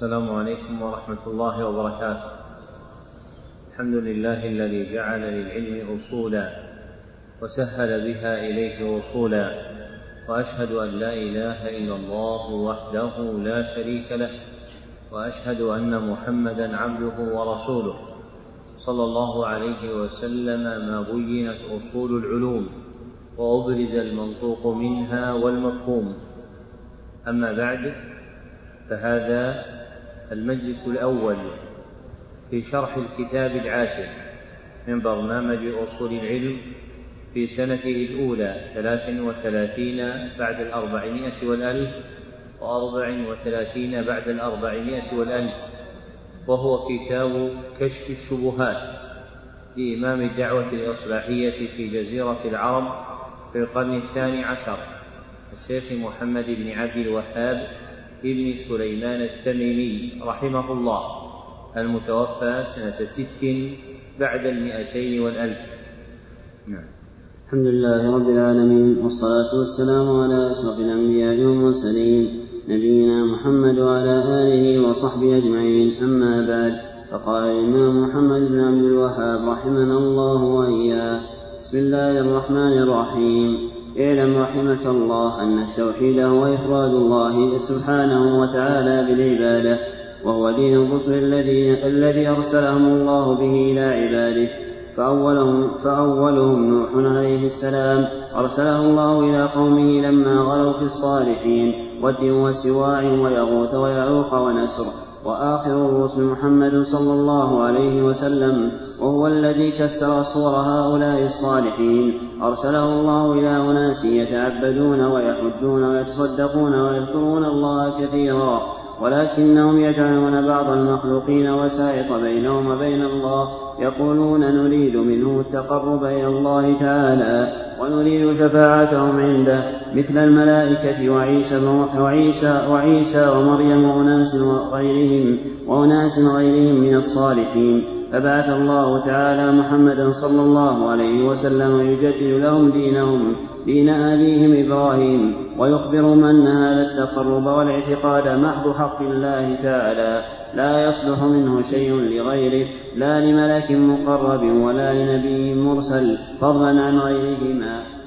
السلام عليكم ورحمة الله وبركاته. الحمد لله الذي جعل للعلم أصولا وسهل بها إليه وصولا وأشهد أن لا إله إلا الله وحده لا شريك له وأشهد أن محمدا عبده ورسوله صلى الله عليه وسلم ما بينت أصول العلوم وأبرز المنطوق منها والمفهوم أما بعد فهذا المجلس الأول في شرح الكتاب العاشر من برنامج أصول العلم في سنته الأولى ثلاث وثلاثين بعد الأربعمائة والألف وأربع وثلاثين بعد الأربعمائة والألف وهو كتاب كشف الشبهات لإمام الدعوة الإصلاحية في جزيرة العرب في القرن الثاني عشر الشيخ محمد بن عبد الوهاب بن سليمان التميمي رحمه الله المتوفى سنة ست بعد المئتين والألف. نعم. الحمد لله رب العالمين والصلاة والسلام على أشرف الأنبياء والمرسلين نبينا محمد وعلى آله وصحبه أجمعين. أما بعد فقال الإمام محمد بن عبد الوهاب رحمنا الله وإياه بسم الله الرحمن الرحيم. اعلم رحمك الله أن التوحيد هو إفراد الله سبحانه وتعالى بالعبادة وهو دين الرسل الذي الذي أرسلهم الله به إلى عباده. فأولهم, فأولهم نوح عليه السلام أرسله الله إلى قومه لما غلوا في الصالحين ود وسواع ويغوث ويعوق ونسر. وآخر الرسل محمد صلى الله عليه وسلم وهو الذي كسر صور هؤلاء الصالحين. أرسله الله إلى أناس يتعبدون ويحجون ويتصدقون ويذكرون الله كثيرا ولكنهم يجعلون بعض المخلوقين وسائط بينهم وبين الله يقولون نريد منه التقرب إلى الله تعالى ونريد شفاعتهم عنده مثل الملائكة وعيسى وعيسى وعيسى ومريم وأناس غيرهم وأناس غيرهم من الصالحين. فبعث الله تعالى محمدا صلى الله عليه وسلم يجدد لهم دينهم دين أبيهم إبراهيم ويخبرهم أن هذا التقرب والاعتقاد محض حق الله تعالى. لا يصلح منه شيء لغيره لا لملك مقرب ولا لنبي مرسل فضلا عن غيرهما.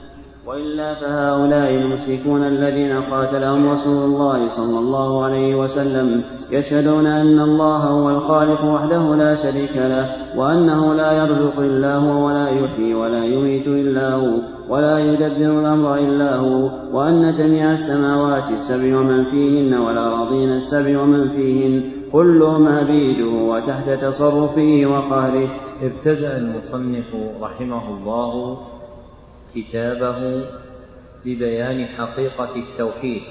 وإلا فهؤلاء المشركون الذين قاتلهم رسول الله صلى الله عليه وسلم يشهدون أن الله هو الخالق وحده لا شريك له وأنه لا يرزق إلا هو ولا يحيي ولا يميت إلا هو ولا يدبر الأمر إلا هو وأن جميع السماوات السبع ومن فيهن والاراضين السبع ومن فيهن كلهم عبيده وتحت تصرفه وقهره. ابتدأ المصنف رحمه الله كتابه ببيان حقيقة التوحيد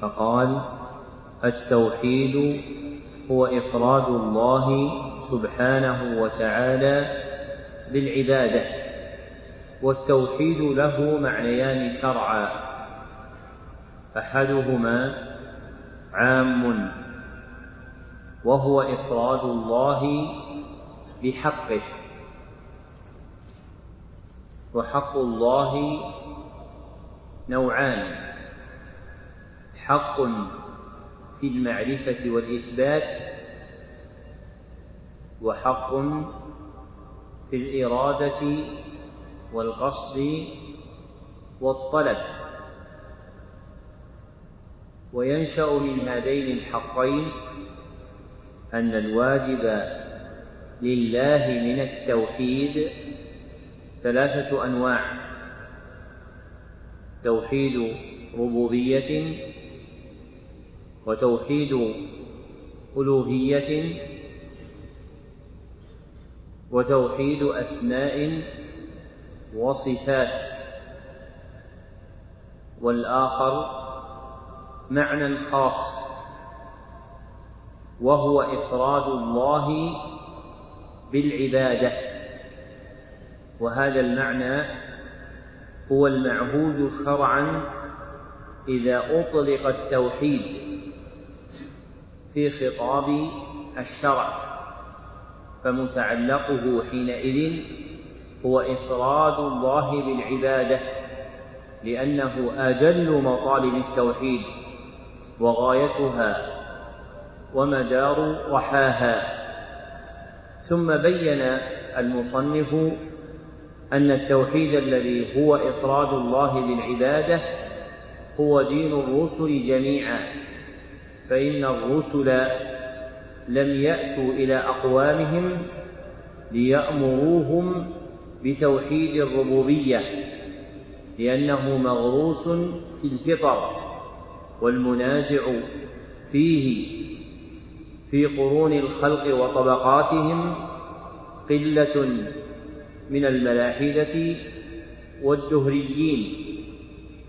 فقال التوحيد هو إفراد الله سبحانه وتعالى بالعبادة والتوحيد له معنيان شرعا. أحدهما عام وهو إفراد الله بحقه. وحق الله نوعان. حق في المعرفة والإثبات وحق في الإرادة والقصد والطلب. وينشأ من هذين الحقين أن الواجب لله من التوحيد ثلاثة أنواع. توحيد ربوبية وتوحيد ألوهية وتوحيد أسماء وصفات. والآخر معنى خاص وهو إفراد الله بالعبادة. وهذا المعنى هو المعهود شرعا إذا أطلق التوحيد في خطاب الشرع فمتعلقه حينئذ هو إفراد الله بالعبادة لأنه أجل مطالب التوحيد وغايتها ومدار رحاها. ثم بين المصنف أن التوحيد الذي هو إفراد الله بالعبادة هو دين الرسل جميعا فإن الرسل لم يأتوا إلى أقوامهم ليأمروهم بتوحيد الربوبية لأنه مغروس في الفطر والمنازع فيه في قرون الخلق وطبقاتهم قلة من الملاحدة والدهريين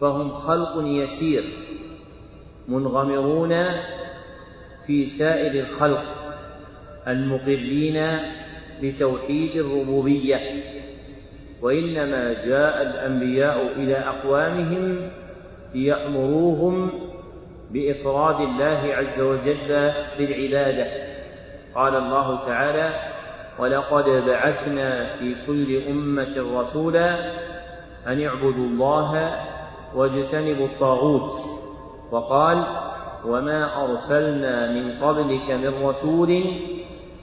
فهم خلق يسير منغمرون في سائر الخلق المقرين بتوحيد الربوبية. وإنما جاء الأنبياء إلى أقوامهم ليأمروهم بإفراد الله عز وجل بالعبادة. قال الله تعالى ولقد بعثنا في كل أمة رسولا أن اعبدوا الله واجتنبوا الطاغوت. وقال وما أرسلنا من قبلك من رسول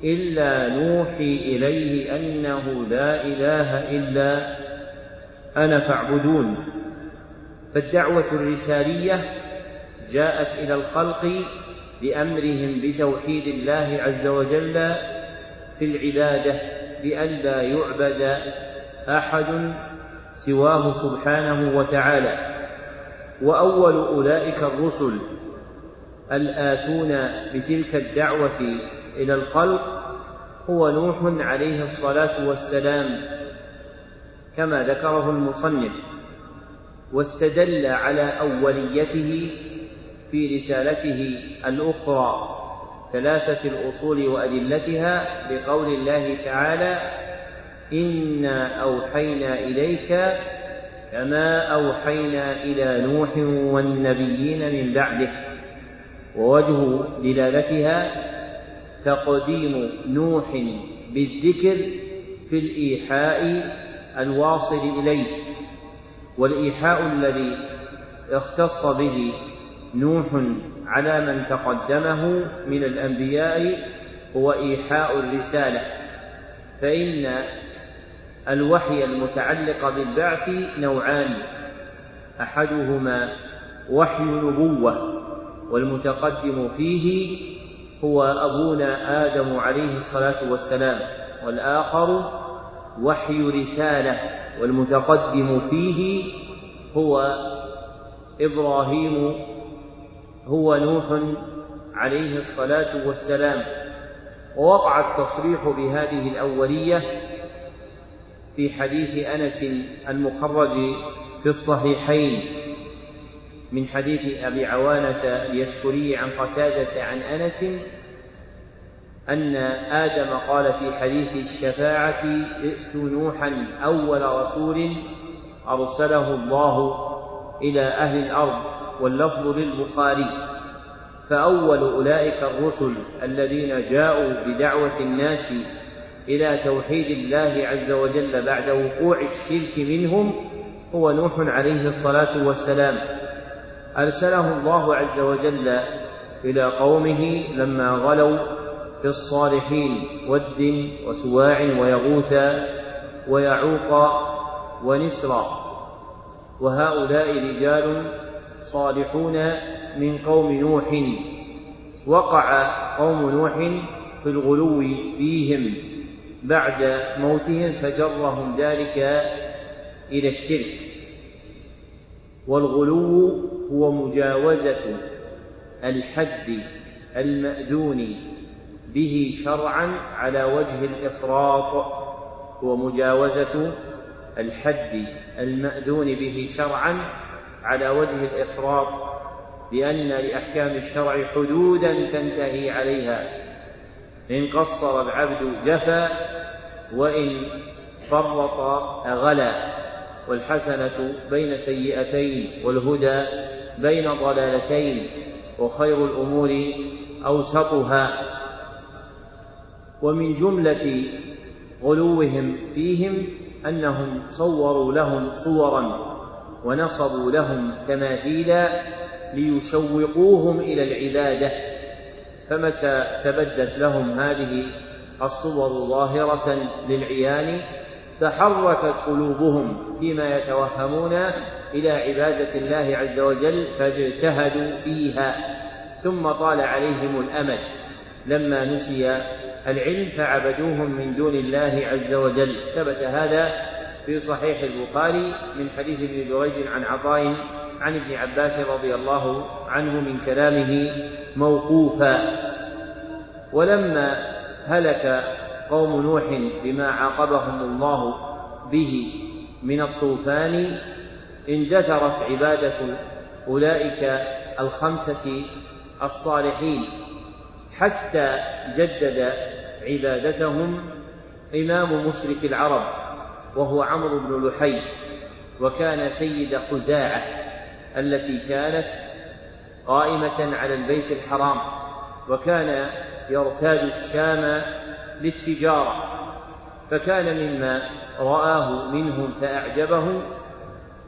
إلا نوحي إليه أنه لا إله إلا أنا فاعبدون. فالدعوة الرسالية جاءت إلى الخلق بأمرهم بتوحيد الله عز وجل في العبادة بألا يعبد أحد سواه سبحانه وتعالى. وأول أولئك الرسل الآتون بتلك الدعوة إلى الخلق هو نوح عليه الصلاة والسلام كما ذكره المصنف واستدل على أوليته في رسالته الأخرى. ثلاثة الأصول وأدلتها بقول الله تعالى إنا أوحينا إليك كما أوحينا إلى نوح والنبيين من بعده. ووجه دلالتها تقديم نوح بالذكر في الإيحاء الواصل إليه. والإيحاء الذي اختص به نوح على من تقدمه من الأنبياء هو إيحاء الرسالة. فإن الوحي المتعلق بالبعث نوعان. أحدهما وحي نبوة والمتقدم فيه هو أبونا آدم عليه الصلاة والسلام. والآخر وحي رسالة والمتقدم فيه هو إبراهيم هو نوح عليه الصلاة والسلام ووقع التصريح بهذه الأولية في حديث أنس المخرج في الصحيحين من حديث أبي عوانة اليشكري عن قتادة عن أنس أن آدم قال في حديث الشفاعة ائتوا نوحا أول رسول أرسله الله إلى أهل الأرض واللفظ للبخاري. فأول أولئك الرسل الذين جاءوا بدعوة الناس إلى توحيد الله عز وجل بعد وقوع الشرك منهم هو نوح عليه الصلاة والسلام. أرسله الله عز وجل إلى قومه لما غلوا في الصالحين ود وسواع ويغوث ويعوق ونسرا. وهؤلاء رجال صالحون من قوم نوح. وقع قوم نوح في الغلو فيهم. بعد موتهم فجرهم ذلك إلى الشرك. والغلو هو مجاوزة الحد المأذون به شرعا على وجه الإفراط. هو مجاوزة الحد المأذون به شرعا على وجه الإفراط لأن لأحكام الشرع حدودا تنتهي عليها. إن قصر العبد جفا وإن فرط غلا والحسنة بين سيئتين والهدى بين ضلالتين وخير الأمور أوسطها. ومن جملة غلوهم فيهم أنهم صوروا لهم صورا. ونصبوا لهم تماثيلا ليشوقوهم إلى العبادة. فمتى تبدت لهم هذه الصور ظاهرة للعيان تحركت قلوبهم فيما يتوهمون إلى عبادة الله عز وجل فاجتهدوا فيها. ثم طال عليهم الأمد. لما نسي العلم فعبدوهم من دون الله عز وجل. ثبت هذا في صحيح البخاري من حديث ابن جريج عن عطاء عن ابن عباس رضي الله عنه من كلامه موقوفا. ولما هلك قوم نوح بما عاقبهم الله به من الطوفان اندثرت عبادة أولئك الخمسة الصالحين حتى جدد عبادتهم إمام مشرك العرب. وهو عمرو بن لحي وكان سيد خزاعة التي كانت قائمة على البيت الحرام وكان يرتاد الشام للتجارة فكان مما رآه منهم فأعجبه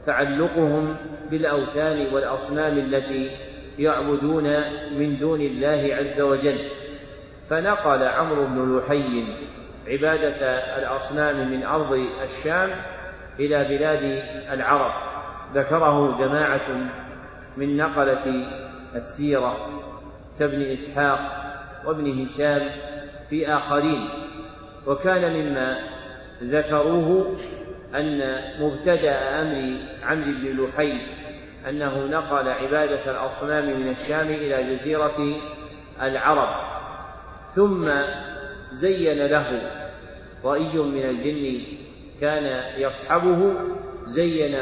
تعلقهم بالأوثان والأصنام التي يعبدون من دون الله عز وجل. فنقل عمرو بن لحي عبادة الأصنام من أرض الشام إلى بلاد العرب. ذكره جماعة من نقلة السيرة كابن إسحاق وابن هشام في آخرين. وكان مما ذكروه أن مبتدأ أمر عمرو بن لحي أنه نقل عبادة الأصنام من الشام إلى جزيرة العرب. ثم زين له رأي من الجن كان يصحبه زين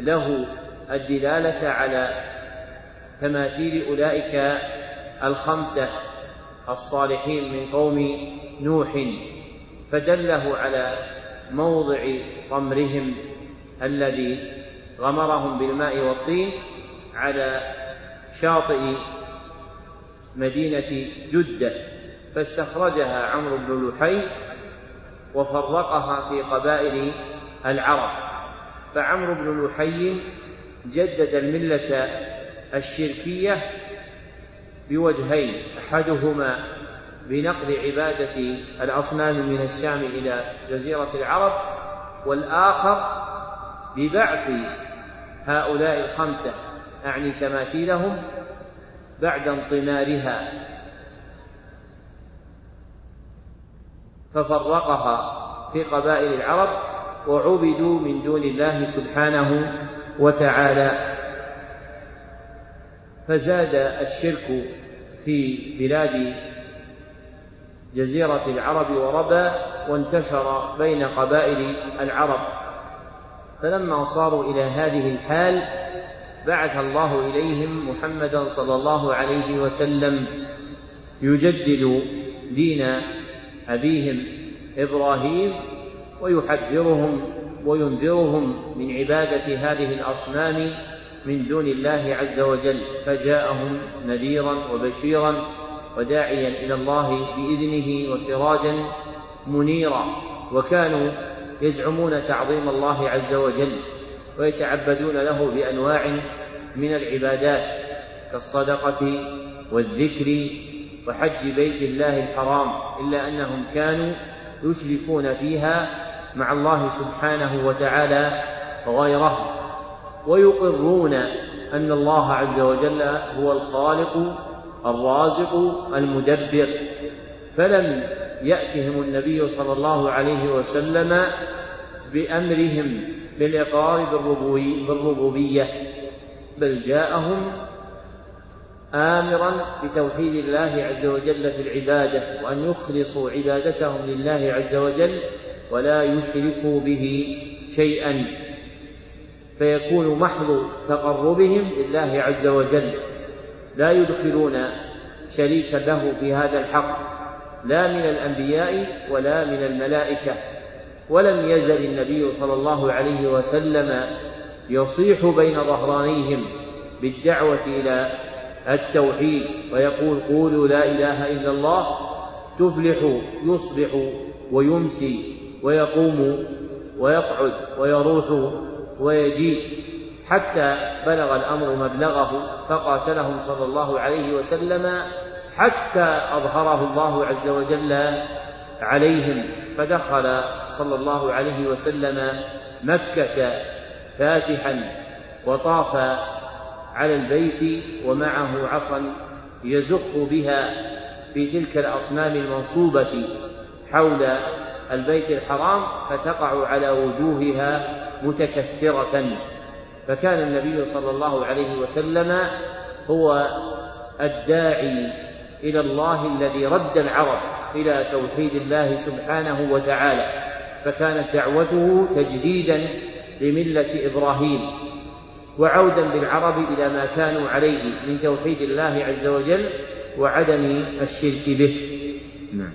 له الدلالة على تماثيل أولئك الخمسة الصالحين من قوم نوح فدله على موضع طمرهم الذي غمرهم بالماء والطين على شاطئ مدينة جدة. فاستخرجها عمرو بن لحي وفرقها في قبائل العرب. فعمرو بن لحي جدد الملة الشركية بوجهين أحدهما بنقل عبادة الأصنام من الشام إلى جزيرة العرب والآخر ببعث هؤلاء الخمسة أعني تماثيلهم بعد انطمارها. ففرقها في قبائل العرب وعبدوا من دون الله سبحانه وتعالى. فزاد الشرك في بلاد جزيرة العرب وربى وانتشر بين قبائل العرب. فلما صاروا إلى هذه الحال بعث الله إليهم محمدا صلى الله عليه وسلم يجدد دين أبيهم إبراهيم ويحذرهم وينذرهم من عبادة هذه الأصنام من دون الله عز وجل فجاءهم نذيرا وبشيرا وداعيا إلى الله بإذنه وسراجا منيرا وكانوا يزعمون تعظيم الله عز وجل ويتعبدون له بأنواع من العبادات كالصدقة والذكر وحج بيت الله الحرام إلا أنهم كانوا يشركون فيها مع الله سبحانه وتعالى غيره ويقرون أن الله عز وجل هو الخالق الرازق المدبر. فلم يأتهم النبي صلى الله عليه وسلم بأمرهم بالإقرار بالربوبية بل جاءهم آمرا بتوحيد الله عز وجل في العبادة وأن يخلصوا عبادتهم لله عز وجل ولا يشركوا به شيئا. فيكون محض تقربهم لله عز وجل. لا يدخلون شريكا له في هذا الحق لا من الأنبياء ولا من الملائكة. ولم يزل النبي صلى الله عليه وسلم يصيح بين ظهرانيهم بالدعوة إلى التوحيد ويقول قولوا لا إله إلا الله تفلح يصبح ويمسي ويقوم ويقعد ويروح ويجيء حتى بلغ الأمر مبلغه فقاتلهم صلى الله عليه وسلم حتى أظهره الله عز وجل عليهم فدخل صلى الله عليه وسلم مكة فاتحا وطاف على البيت ومعه عصا يزخ بها في تلك الأصنام المنصوبة حول البيت الحرام فتقع على وجوهها متكسرة فكان النبي صلى الله عليه وسلم هو الداعي إلى الله الذي رد العرب إلى توحيد الله سبحانه وتعالى فكانت دعوته تجديدا لملة إبراهيم. وعودا بالعرب إلى ما كانوا عليه من توحيد الله عز وجل وعدم الشرك به. نعم.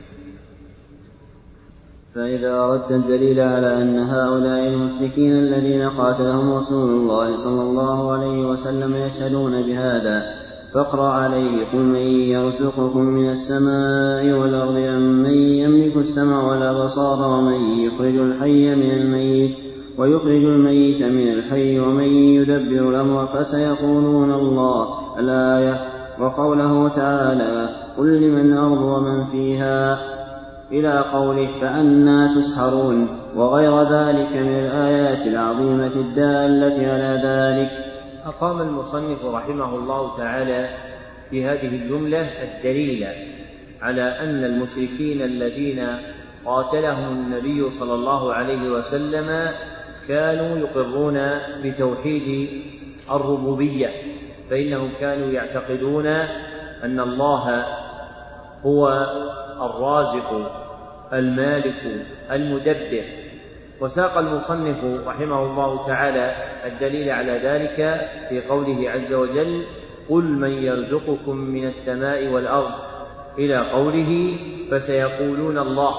فإذا أردت الدليل على أن هؤلاء المشركين الذين قاتلهم رسول الله صلى الله عليه وسلم يشهدون بهذا فاقرأ عليه قل من يرزقكم من السماء والأرض أم من يملك السمع والأبصار ومن يخرج الحي من الميت ويخرج الميت من الحي ومن يدبر الأمر فسيقولون الله الآية وقوله تعالى قل لمن الأرض ومن فيها إلى قوله فأنا تسحرون وغير ذلك من الآيات العظيمة الدالة على ذلك. أقام المصنف رحمه الله تعالى في هذه الجملة الدليل على أن المشركين الذين قاتلهم النبي صلى الله عليه وسلم كانوا يقرون بتوحيد الربوبية فإنهم كانوا يعتقدون أن الله هو الرازق المالك المدبر. وساق المصنف رحمه الله تعالى الدليل على ذلك في قوله عز وجل قل من يرزقكم من السماء والأرض إلى قوله فسيقولون الله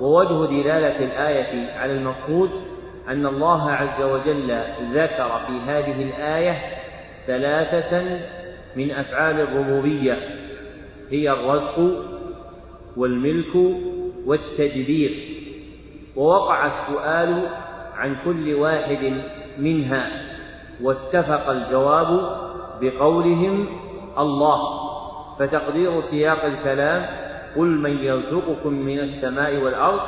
ووجه دلالة الآية على المقصود أن الله عز وجل ذكر في هذه الآية ثلاثة من أفعال الربوبية هي الرزق والملك والتدبير. ووقع السؤال عن كل واحد منها واتفق الجواب بقولهم الله. فتقدير سياق الكلام قل من يرزقكم من السماء والأرض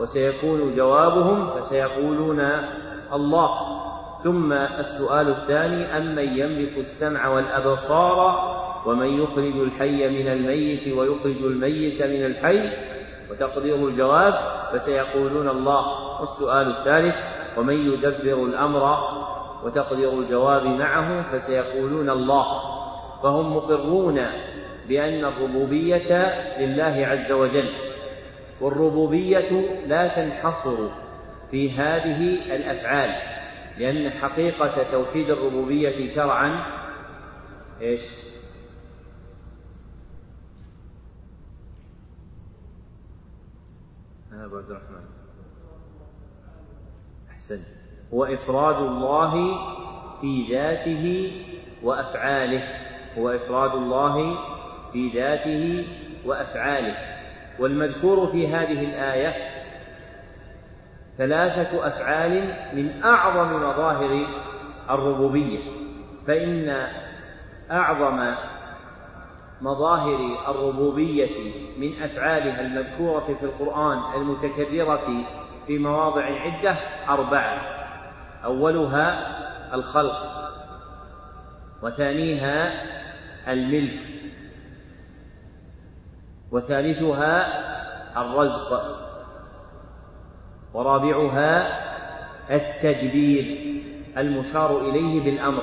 وسيكون جوابهم فسيقولون الله. ثم السؤال الثاني أمن يملك السمع والأبصار ومن يخرج الحي من الميت ويخرج الميت من الحي؟ وتقدير الجواب فسيقولون الله. والسؤال الثالث ومن يدبر الأمر وتقدير الجواب معه فسيقولون الله. فهم مقرون بأن الربوبية لله عز وجل. والربوبية لا تنحصر في هذه الأفعال لأن حقيقة توحيد الربوبية شرعا إيش؟ أبو عبد الرحمن. أحسن. هو إفراد الله في ذاته وأفعاله. هو إفراد الله في ذاته وأفعاله. والمذكور في هذه الآية ثلاثة أفعال من أعظم مظاهر الربوبية فإن أعظم مظاهر الربوبية من أفعالها المذكورة في القرآن المتكررة في مواضع عدة أربعة أولها الخلق وثانيها الملك. وثالثها الرزق ورابعها التدبير المشار إليه بالأمر.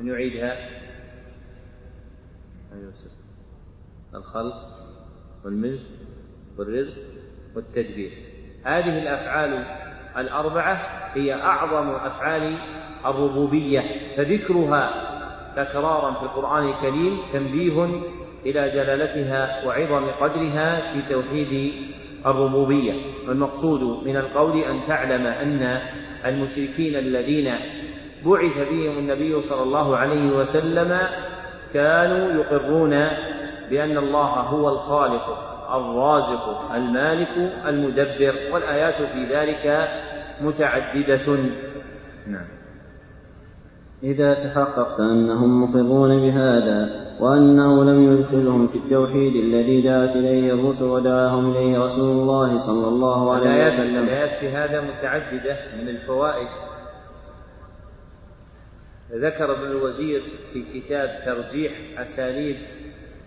من يعيدها؟ يوسف الخلق والملك والرزق والتدبير. هذه الأفعال الأربعة هي أعظم أفعال الربوبية فذكرها تكرارا في القرآن الكريم تنبيه إلى جلالتها وعظم قدرها في توحيد الربوبية. والمقصود من القول أن تعلم أن المشركين الذين بعث بهم النبي صلى الله عليه وسلم كانوا يقرون بأن الله هو الخالق الرازق المالك المدبر والآيات في ذلك متعددة. نعم. إذا تحققت أنهم مقرون بهذا وأنه لم يدخلهم في التوحيد الذي دعت إليه الرسل ودعاهم إليه رسول الله صلى الله عليه وسلم. الآيات في هذا متعددة من الفوائد. ذكر ابن الوزير في كتاب ترجيح أساليب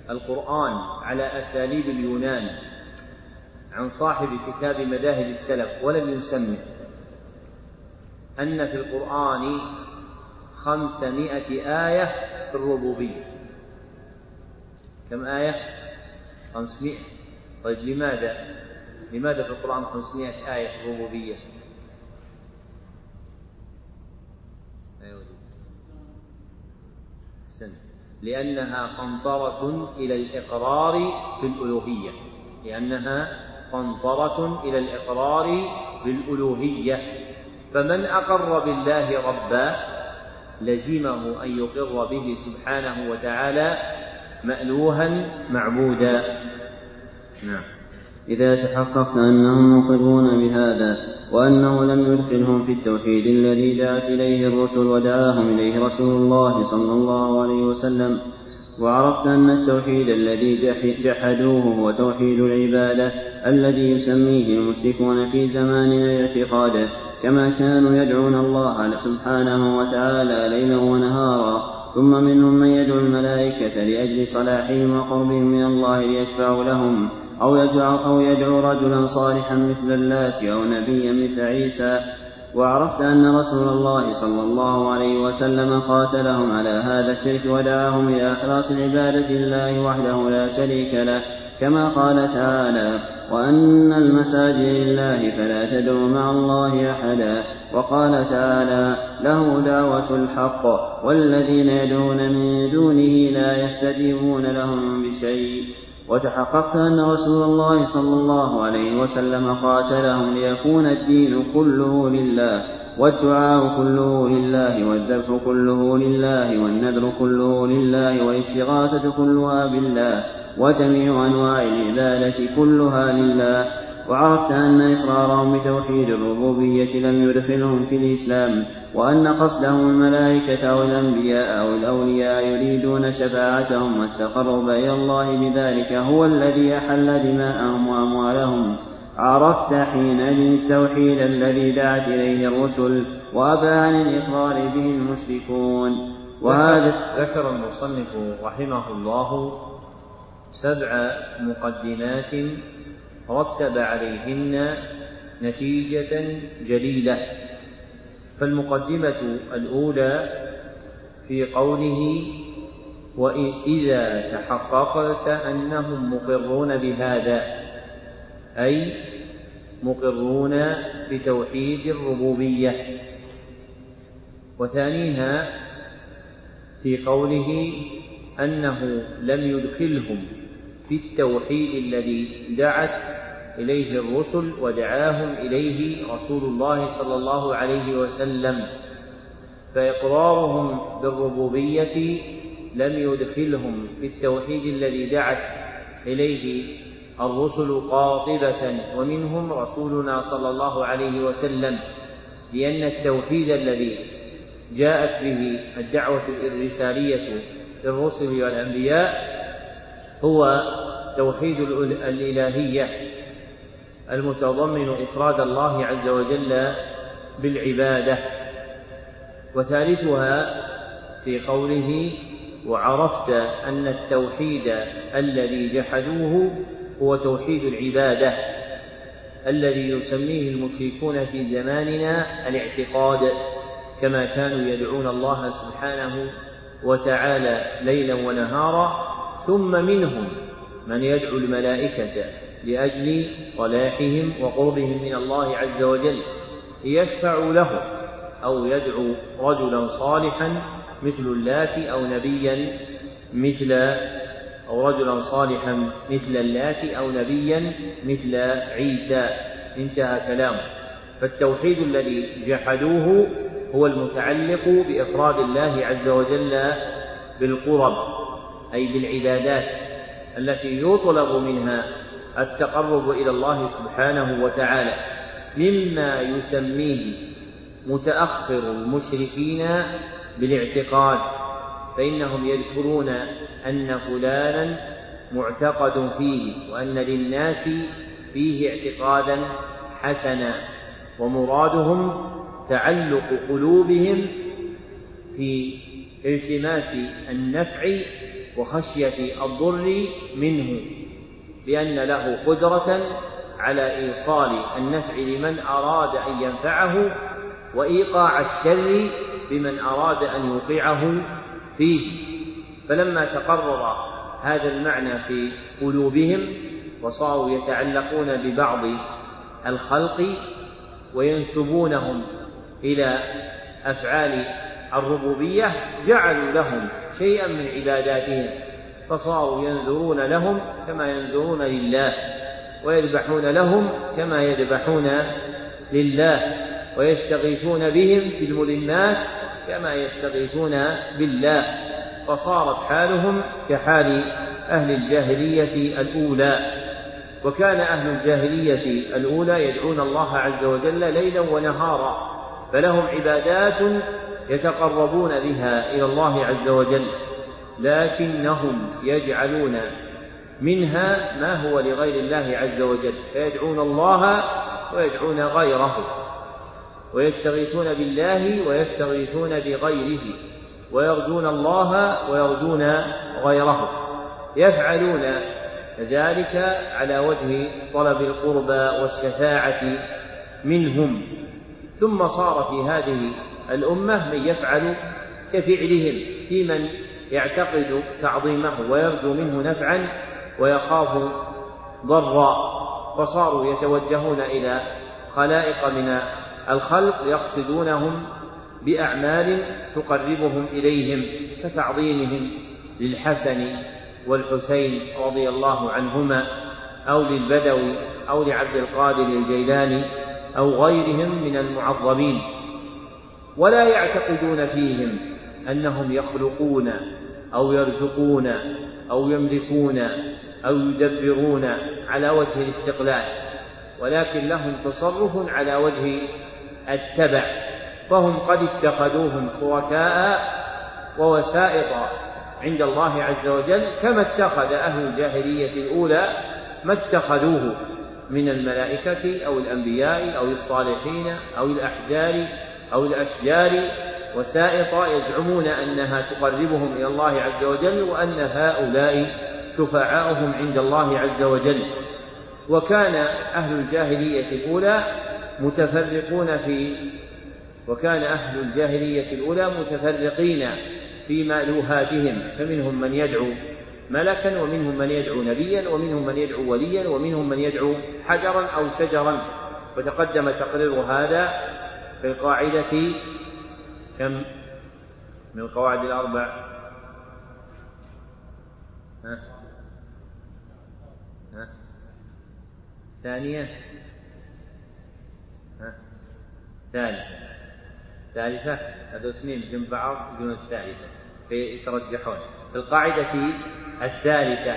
القرآن على أساليب اليونان عن صاحب كتاب مذاهب السلف ولم يسمه. أن في القرآن خمسمائة آية في الربوبية. كم آية؟ خمسمائة طيب لماذا؟ لماذا في القرآن خمسمائة آية في الربوبية؟ لأنها قنطرة إلى الإقرار في الألوهية لأنها قنطرة إلى الإقرار بالألوهية فمن أقر بالله ربا لزمه أن يقر به سبحانه وتعالى مألوها معبودا. نعم. إذا تحققت أنهم مقرون بهذا وأنه لم يدخلهم في التوحيد الذي دعت إليه الرسل ودعاهم إليه رسول الله صلى الله عليه وسلم وعرفت أن التوحيد الذي جحدوه هو توحيد العبادة الذي يسميه المشركون في زماننا الاعتقاد كما كانوا يدعون الله سبحانه وتعالى ليلا ونهارا. ثم منهم من يدعو الملائكة لأجل صلاحهم وقربهم من الله ليشفعوا لهم أو يدعو, أو يدعو رجلا صالحا مثل اللات أو نبيا مثل عيسى. وعرفت أن رسول الله صلى الله عليه وسلم قاتلهم على هذا الشرك ودعاهم إلى إخلاص العبادة لله وحده لا شريك له. كما قال تعالى وأن المساجد لله فلا تدعوا مع الله أحدا وقال تعالى له دعوة الحق والذين يدعون من دونه لا يستجيبون لهم بشيء. وتحققت أن رسول الله صلى الله عليه وسلم قاتلهم ليكون الدين كله لله. والدعاء كله لله والذبح كله لله والنذر كله لله والاستغاثة كلها بالله وجميع أنواع العبادة كلها لله. وعرفت أن إقرارهم بتوحيد الربوبية لم يدخلهم في الإسلام وأن قصدهم الملائكة أو الأنبياء أو الأولياء يريدون شفاعتهم والتقرب إلى الله بذلك هو الذي أحل دماءهم وأموالهم. عرفت حينئذ التوحيد الذي دعت إليه الرسل وأبى عن الإقرار به المشركون. وهذا ذكر المصنف رحمه الله سبع مقدمات رتب عليهن نتيجة جليلة. فالمقدمة الأولى في قوله وإذا تحققت أنهم مقرون بهذا أي مقرون بتوحيد الربوبية. وثانيها في قوله أنه لم يدخلهم في التوحيد الذي دعت إليه الرسل ودعاهم إليه رسول الله صلى الله عليه وسلم فإقرارهم بالربوبية لم يدخلهم في التوحيد الذي دعت إليه الرسل قاطبة ومنهم رسولنا صلى الله عليه وسلم لأن التوحيد الذي جاءت به الدعوة الرسالية للرسل والأنبياء هو توحيد الإلهية المتضمن إفراد الله عز وجل بالعبادة وثالثها في قوله وعرفت أن التوحيد الذي جحدوه هو توحيد العبادة الذي يسميه المشركون في زماننا الاعتقاد كما كانوا يدعون الله سبحانه وتعالى ليلا ونهارا ثم منهم من يدعو الملائكة لأجل صلاحهم وقربهم من الله عز وجل ليشفع لهم أو يدعو رجلا صالحا مثل اللات أو نبيا مثل أو رجلا صالحا مثل اللات أو نبيا مثل عيسى. انتهى كلامه. فالتوحيد الذي جحدوه هو المتعلق بإفراد الله عز وجل بالقرب أي بالعبادات التي يطلب منها التقرب إلى الله سبحانه وتعالى مما يسميه متأخر المشركين بالاعتقاد. فإنهم يذكرون أن فلانا معتقد فيه وأن للناس فيه اعتقادا حسنا ومرادهم تعلق قلوبهم في التماس النفع وخشية الضر منه لأن له قدرة على إيصال النفع لمن أراد أن ينفعه وإيقاع الشر بمن أراد أن يوقعه فيه فلما تقرر هذا المعنى في قلوبهم وصاروا يتعلقون ببعض الخلق وينسبونهم إلى أفعال الربوبية جعلوا لهم شيئا من عباداتهم فصاروا ينذرون لهم كما ينذرون لله ويذبحون لهم كما يذبحون لله ويستغيثون بهم في الملمات كما يستغيثون بالله فصارت حالهم كحال أهل الجاهلية الأولى. وكان أهل الجاهلية الأولى يدعون الله عز وجل ليلا ونهارا فلهم عبادات يتقربون بها إلى الله عز وجل لكنهم يجعلون منها ما هو لغير الله عز وجل فيدعون الله ويدعون غيره. ويستغيثون بالله ويستغيثون بغيره ويرجون الله ويرجون غيره. يفعلون ذلك على وجه طلب القربى والشفاعة منهم. ثم صار في هذه الأمة من يفعل كفعلهم في من يعتقد تعظيمه ويرجو منه نفعا ويخاف ضرا. فصاروا يتوجهون إلى خلائق من الخلق يقصدونهم بأعمال تقربهم إليهم كتعظيمهم للحسن والحسين رضي الله عنهما أو للبدوي أو لعبد القادر الجيلاني أو غيرهم من المعظمين. ولا يعتقدون فيهم أنهم يخلقون أو يرزقون أو يملكون أو يدبرون على وجه الاستقلال ولكن لهم تصرف على وجه التبع فهم قد اتخذوهم شركاء ووسائط عند الله عز وجل كما اتخذ أهل الجاهلية الأولى ما اتخذوه من الملائكة أو الأنبياء أو الصالحين أو الأحجار أو الأشجار. وسائط يزعمون أنها تقربهم إلى الله عز وجل وأن هؤلاء شفعاؤهم عند الله عز وجل. وكان أهل الجاهلية الأولى متفرقون في وكان أهل الجاهلية الأولى متفرقين في مألوهاتهم فمنهم من يدعو ملكا ومنهم من يدعو نبيا ومنهم من يدعو وليا ومنهم من يدعو حجرا أو شجرا. وتقدم تقرير هذا في القاعدة كم؟ من القواعد الأربع. ها؟ ها؟ ثانية ها ثالثة. ثالثة هذول اثنين جنب بعض دون الثالثة فيترجحون. في القاعدة الثالثة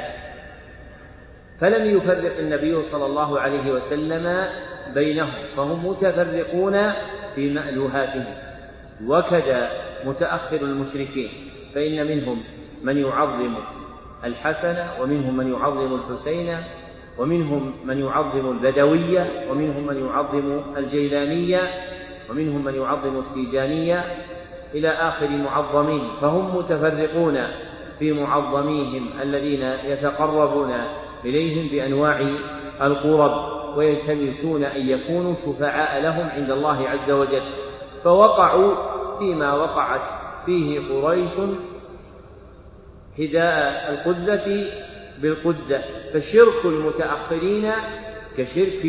فلم يفرق النبي صلى الله عليه وسلم بينهم فهم متفرقون في مألوهاتهم. وكذا متأخر المشركين فإن منهم من يعظم الحسن ومنهم من يعظم الحسين ومنهم من يعظم البدوية ومنهم من يعظم الجيلانية ومنهم من يعظم التيجانية إلى آخر معظمين فهم متفرقون في معظميهم الذين يتقربون إليهم بأنواع القرب ويلتمسون أن يكونوا شفعاء لهم عند الله عز وجل. فوقعوا فيما وقعت فيه قريش هداء القدة بالقدة فشرك المتأخرين كشرك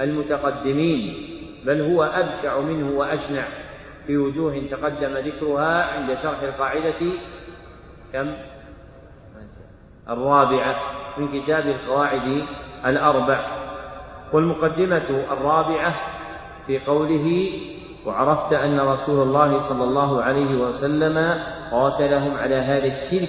المتقدمين. بل هو أبشع منه وأشنع في وجوه تقدم ذكرها عند شرح القاعدة كم؟ الرابعة من كتاب القواعد الأربع والمقدمة الرابعة في قوله وعرفت أن رسول الله صلى الله عليه وسلم قاتلهم على هذا الشرك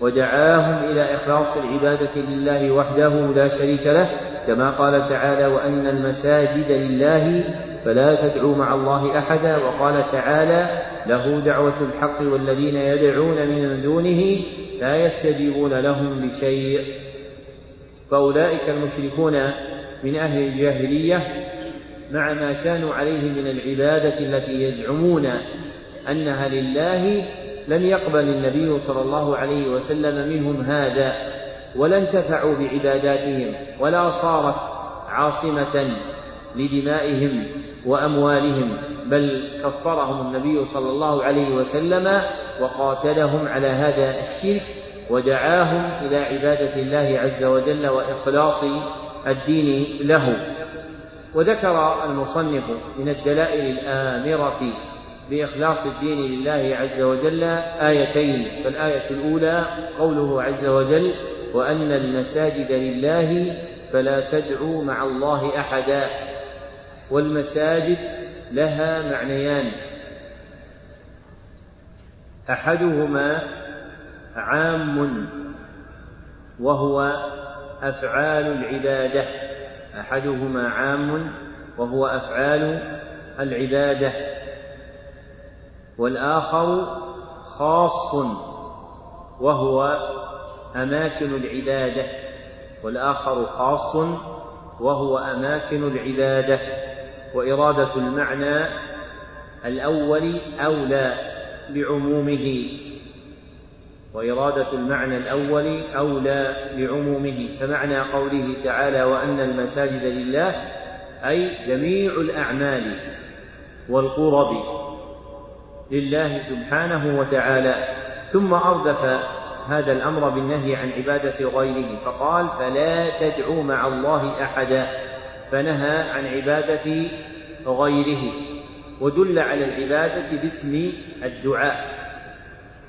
ودعاهم إلى إخلاص العبادة لله وحده لا شريك له كما قال تعالى وأن المساجد لله فلا تدعوا مع الله أحدا وقال تعالى له دعوة الحق والذين يدعون من دونه لا يستجيبون لهم بشيء. فأولئك المشركون من أهل الجاهلية مع ما كانوا عليه من العبادة التي يزعمون أنها لله لم يقبل النبي صلى الله عليه وسلم منهم هذا ولا انتفعوا بعباداتهم ولا صارت عاصمة لدمائهم. وأموالهم بل كفرهم النبي صلى الله عليه وسلم وقاتلهم على هذا الشرك ودعاهم إلى عبادة الله عز وجل وإخلاص الدين له. وذكر المصنف من الدلائل الآمرة بإخلاص الدين لله عز وجل آيتين فالآية الأولى قوله عز وجل وأن المساجد لله فلا تدعوا مع الله أحدا والمساجد لها معنيان. أحدهما عام وهو أفعال العبادة. أحدهما عام وهو أفعال العبادة. والآخر خاص وهو أماكن العبادة. والآخر خاص وهو أماكن العبادة. وإرادة المعنى الأول أولى بعمومه. وإرادة المعنى الأول أولى بعمومه. فمعنى قوله تعالى وأن المساجد لله أي جميع الأعمال والقرب لله سبحانه وتعالى. ثم أردف هذا الأمر بالنهي عن عبادة غيره فقال فلا تدعوا مع الله أحدا. فنهى عن عبادة غيره ودل على العبادة باسم الدعاء.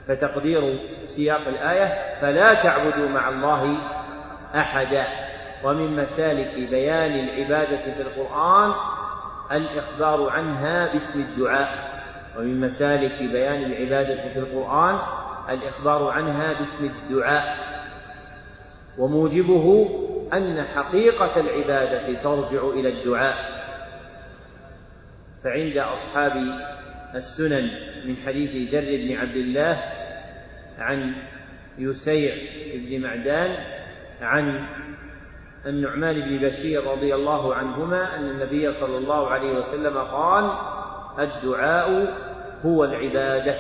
فتقدير سياق الآية فلا تعبدوا مع الله أحدا. ومن مسالك بيان العبادة في القرآن الإخبار عنها باسم الدعاء. ومن مسالك بيان العبادة في القرآن الإخبار عنها باسم الدعاء. وموجبه أن حقيقة العبادة ترجع إلى الدعاء. فعند أصحاب السنن من حديث جر بن عبد الله عن يسيع بن معدان عن النعمان بن بشير رضي الله عنهما أن النبي صلى الله عليه وسلم قال الدعاء هو العبادة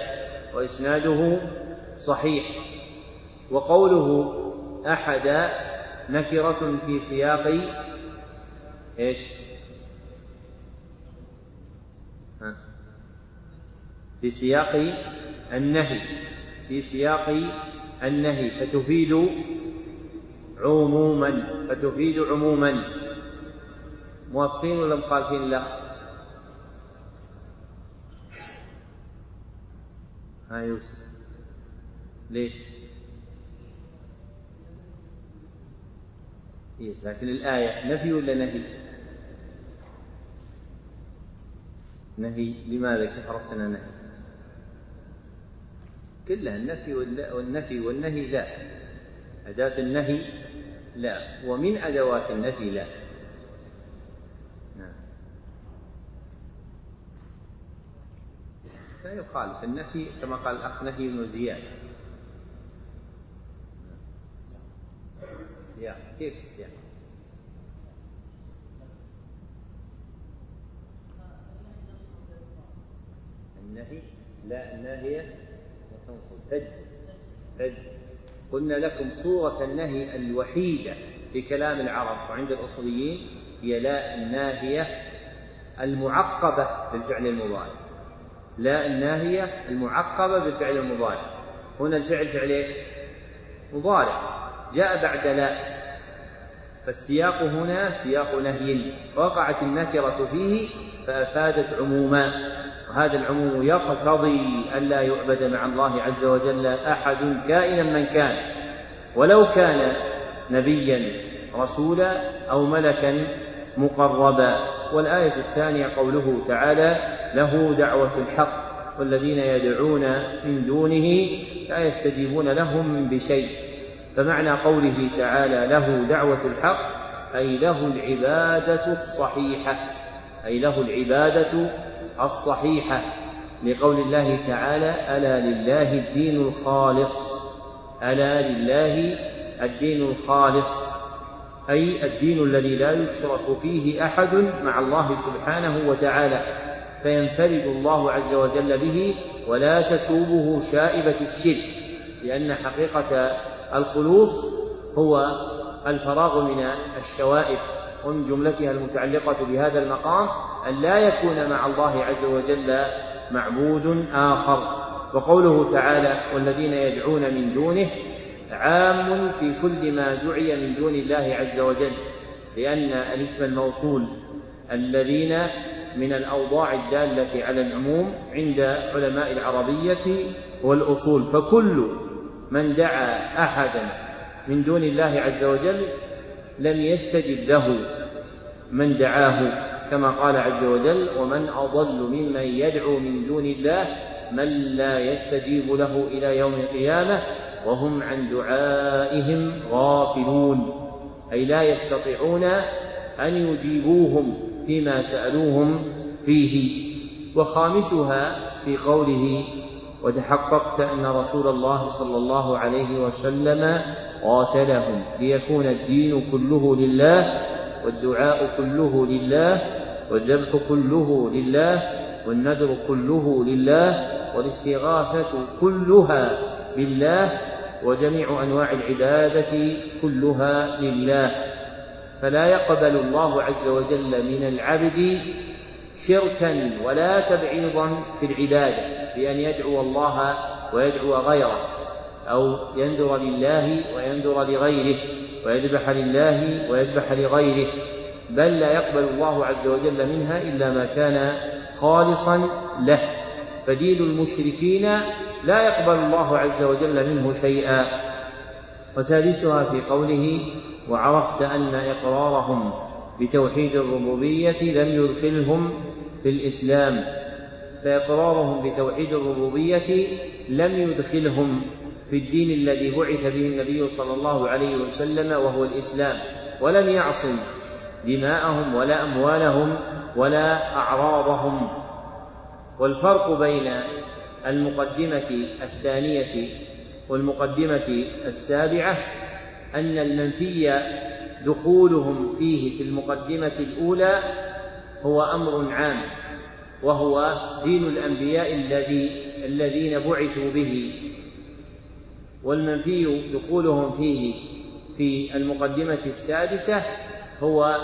وإسناده صحيح وقوله أحد نكرة في سياق إيش؟ في سياق النهي في سياق النهي فتفيد عموما فتفيد عموما موافقين ولا مخالفين له؟ ها يوسف ليش؟ لكن الآية نفي ولا نهي؟ نهي. لماذا كيف عرفتنا نهي؟ كلها النفي والنفي والنهي لا. أداة النهي لا. ومن أدوات النفي لا. نعم. لا يخالف النفي كما قال الأخ نهي بن زياد. السياق كيف السياق؟ النهي لا الناهية تنصب تجزم تجزم قلنا لكم صورة النهي الوحيدة في كلام العرب وعند الأصوليين هي لا الناهية المعقبة بالفعل المضارع. لا الناهية المعقبة بالفعل المضارع. هنا الفعل فعل إيش؟ مضارع. جاء بعد لا. فالسياق هنا سياق نهي وقعت النكرة فيه فأفادت عموما. وهذا العموم يقتضي ألا يعبد مع الله عز وجل أحد كائنا من كان. ولو كان نبيا رسولا أو ملكا مقربا. والآية الثانية قوله تعالى له دعوة الحق والذين يدعون من دونه لا يستجيبون لهم بشيء. فمعنى قوله تعالى له دعوة الحق أي له العبادة الصحيحة أي له العبادة الصحيحة لقول الله تعالى ألا لله الدين الخالص ألا لله الدين الخالص أي الدين الذي لا يشرك فيه أحد مع الله سبحانه وتعالى فينفرد الله عز وجل به ولا تشوبه شائبة الشرك لأن حقيقة الخلوص هو الفراغ من الشوائب ومن جملتها المتعلقة بهذا المقام أن لا يكون مع الله عز وجل معبود آخر. وقوله تعالى والذين يدعون من دونه عام في كل ما دعي من دون الله عز وجل لأن الاسم الموصول الذين من الأوضاع الدالة على العموم عند علماء العربية والأصول فكل من دعا أحدا من دون الله عز وجل لم يستجب له من دعاه كما قال عز وجل ومن أضل ممن يدعو من دون الله من لا يستجيب له إلى يوم القيامة وهم عن دعائهم غافلون أي لا يستطيعون أن يجيبوهم فيما سألوهم فيه. وخامسها في قوله وتحققت أن رسول الله صلى الله عليه وسلم قاتلهم. ليكون الدين كله لله والدعاء كله لله والذبح كله لله والنذر كله لله والاستغاثة كلها بالله وجميع أنواع العبادة كلها لله. فلا يقبل الله عز وجل من العبد شركا ولا تبعيضا في العبادة. بأن يدعو الله ويدعو غيره أو ينذر لله وينذر لغيره ويذبح لله ويذبح لغيره. بل لا يقبل الله عز وجل منها إلا ما كان خالصا له. فدين المشركين لا يقبل الله عز وجل منه شيئا. وسادسها في قوله وعرفت أن إقرارهم بتوحيد الربوبية لم يدخلهم في الإسلام فإقرارهم بتوحيد الربوبية لم يدخلهم في الدين الذي بعث به النبي صلى الله عليه وسلم وهو الإسلام ولم يعصم دماءهم ولا أموالهم ولا أعراضهم. والفرق بين المقدمة الثانية والمقدمة السابعة أن المنفي دخولهم فيه في المقدمة الأولى هو أمر عام. وهو دين الأنبياء الذي الذين بعثوا به. والمنفي دخولهم فيه في المقدمة السادسة هو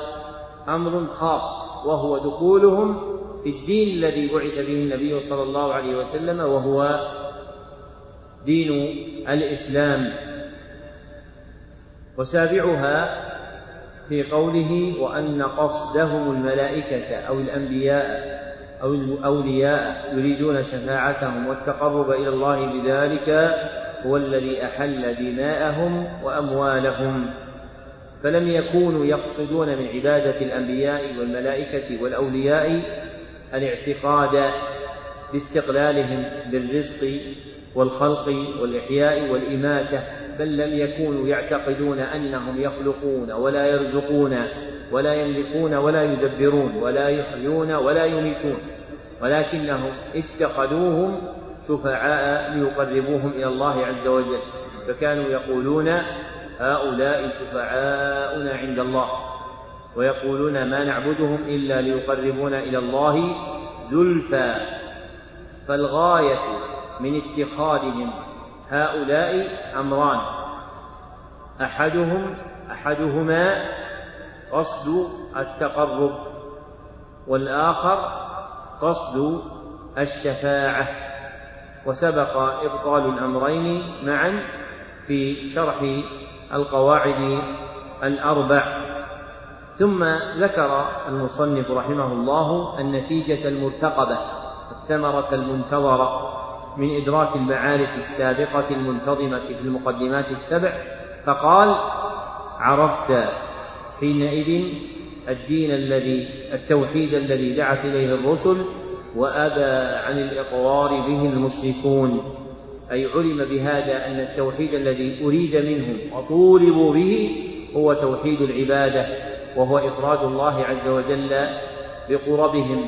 أمر خاص وهو دخولهم في الدين الذي بعث به النبي صلى الله عليه وسلم وهو دين الإسلام. وسابعها في قوله وأن قصدهم الملائكة أو الأنبياء أو الأولياء يريدون شفاعتهم والتقرب إلى الله بذلك هو الذي أحل دماءهم وأموالهم. فلم يكونوا يقصدون من عبادة الأنبياء والملائكة والأولياء الاعتقاد باستقلالهم بالرزق والخلق والإحياء والإماتة. بل لم يكونوا يعتقدون أنهم يخلقون ولا يرزقون ولا يملكون ولا يدبرون ولا يحيون ولا يميتون ولكنهم اتخذوهم شفعاء ليقربوهم إلى الله عز وجل فكانوا يقولون هؤلاء شفعاؤنا عند الله ويقولون ما نعبدهم إلا ليقربونا إلى الله زلفى فالغاية من اتخاذهم هؤلاء أمران. أحدهم أحدهما قصد التقرب والآخر قصد الشفاعة. وسبق إبطال الأمرين معا في شرح القواعد الأربع. ثم ذكر المصنف رحمه الله النتيجة المرتقبة الثمرة المنتظرة. من إدراك المعارف السابقة المنتظمة في المقدمات السبع فقال عرفت حينئذ الدين الذي التوحيد الذي دعت إليه الرسل وأبى عن الإقرار به المشركون. أي علم بهذا أن التوحيد الذي أريد منهم وطولبوا به هو توحيد العبادة وهو إفراد الله عز وجل بقربهم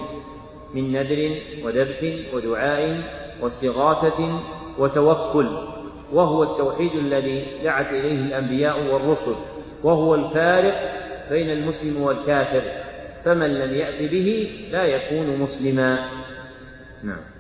من نذر وذبح ودعاء واستغاثة وتوكل وهو التوحيد الذي دعت إليه الأنبياء والرسل وهو الفارق بين المسلم والكافر فمن لم يأت به لا يكون مسلما. نعم.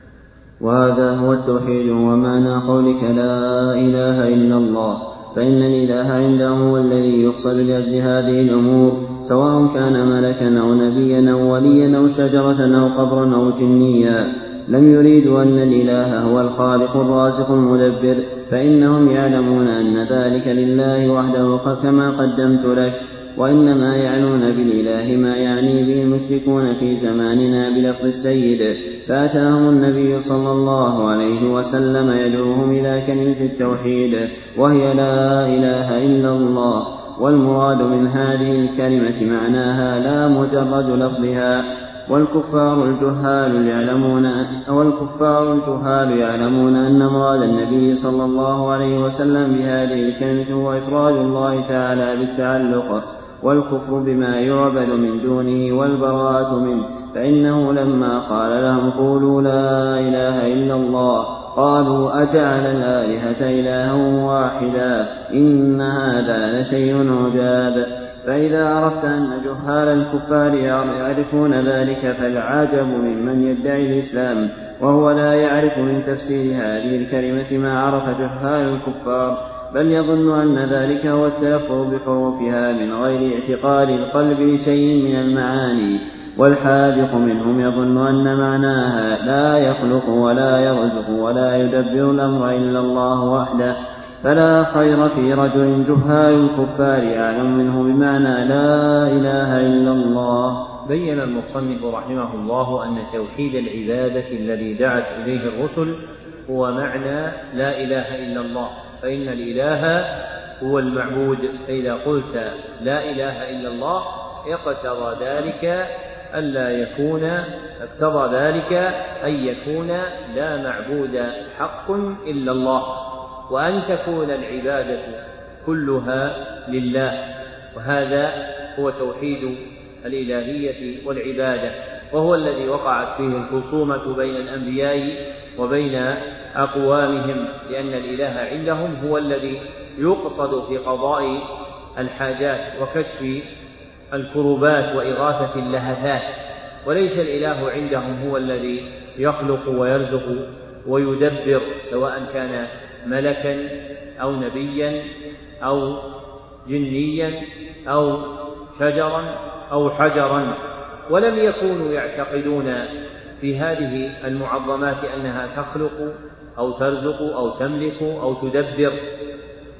وهذا هو التوحيد ومعنى قولك لا إله إلا الله فإن الإله عنده هو الذي يقصد لأجل هذه الأمور سواء كان ملكا أو نبيا أو وليا أو شجرة أو قبرا أو جنيا. لم يريدوا أن الإله هو الخالق الرازق المدبر فإنهم يعلمون أن ذلك لله وحده كما قدمت لك. وإنما يعنون بالإله ما يعني به المشركون في زماننا بلفظ السيد. فأتاهم النبي صلى الله عليه وسلم يدعوهم إلى كلمة التوحيد وهي لا إله إلا الله. والمراد من هذه الكلمة معناها لا مجرد لفظها. والكفار الجهال يعلمون والكفار الجهال يعلمون أن مراد النبي صلى الله عليه وسلم بهذه الكلمة هو إفراد الله تعالى بالتعلق والكفر بما يعبد من دونه والبراءة منه. فإنه لما قال لهم قولوا لا إله إلا الله قالوا أجعل الآلهة إلها واحدا إن هذا لشيء عجاب. فإذا عرفت أن جهال الكفار يعرفون ذلك فالعجب ممن يدعي الإسلام وهو لا يعرف من تفسير هذه الكلمة ما عرف جهال الكفار بل يظن أن ذلك هو التلفظ بحروفها من غير اعتقاد القلب لشيء من المعاني والحاذق منهم يظن أن معناها لا يخلق ولا يرزق ولا يدبر الأمر إلا الله وحده. فلا خير في رجل جهال الكفار أعلم منه بمعنى لا إله إلا الله. بين المصنف رحمه الله أن توحيد العبادة الذي دعت إليه الرسل هو معنى لا إله إلا الله فإن الإله هو المعبود. فإذا قلت لا إله إلا الله اقتضى ذلك ألا يكون اقتضى ذلك أن يكون لا معبود حق إلا الله. وأن تكون العبادة كلها لله. وهذا هو توحيد الإلهية والعبادة وهو الذي وقعت فيه الخصومة بين الأنبياء وبين أقوامهم لأن الإله عندهم هو الذي يقصد في قضاء الحاجات وكشف الكربات وإغاثة اللهفات وليس الإله عندهم هو الذي يخلق ويرزق ويدبر سواء كان ملكا أو نبيا أو جنيا أو شجرا أو حجرا. ولم يكونوا يعتقدون في هذه المعظمات أنها تخلق أو ترزق أو تملك أو تدبر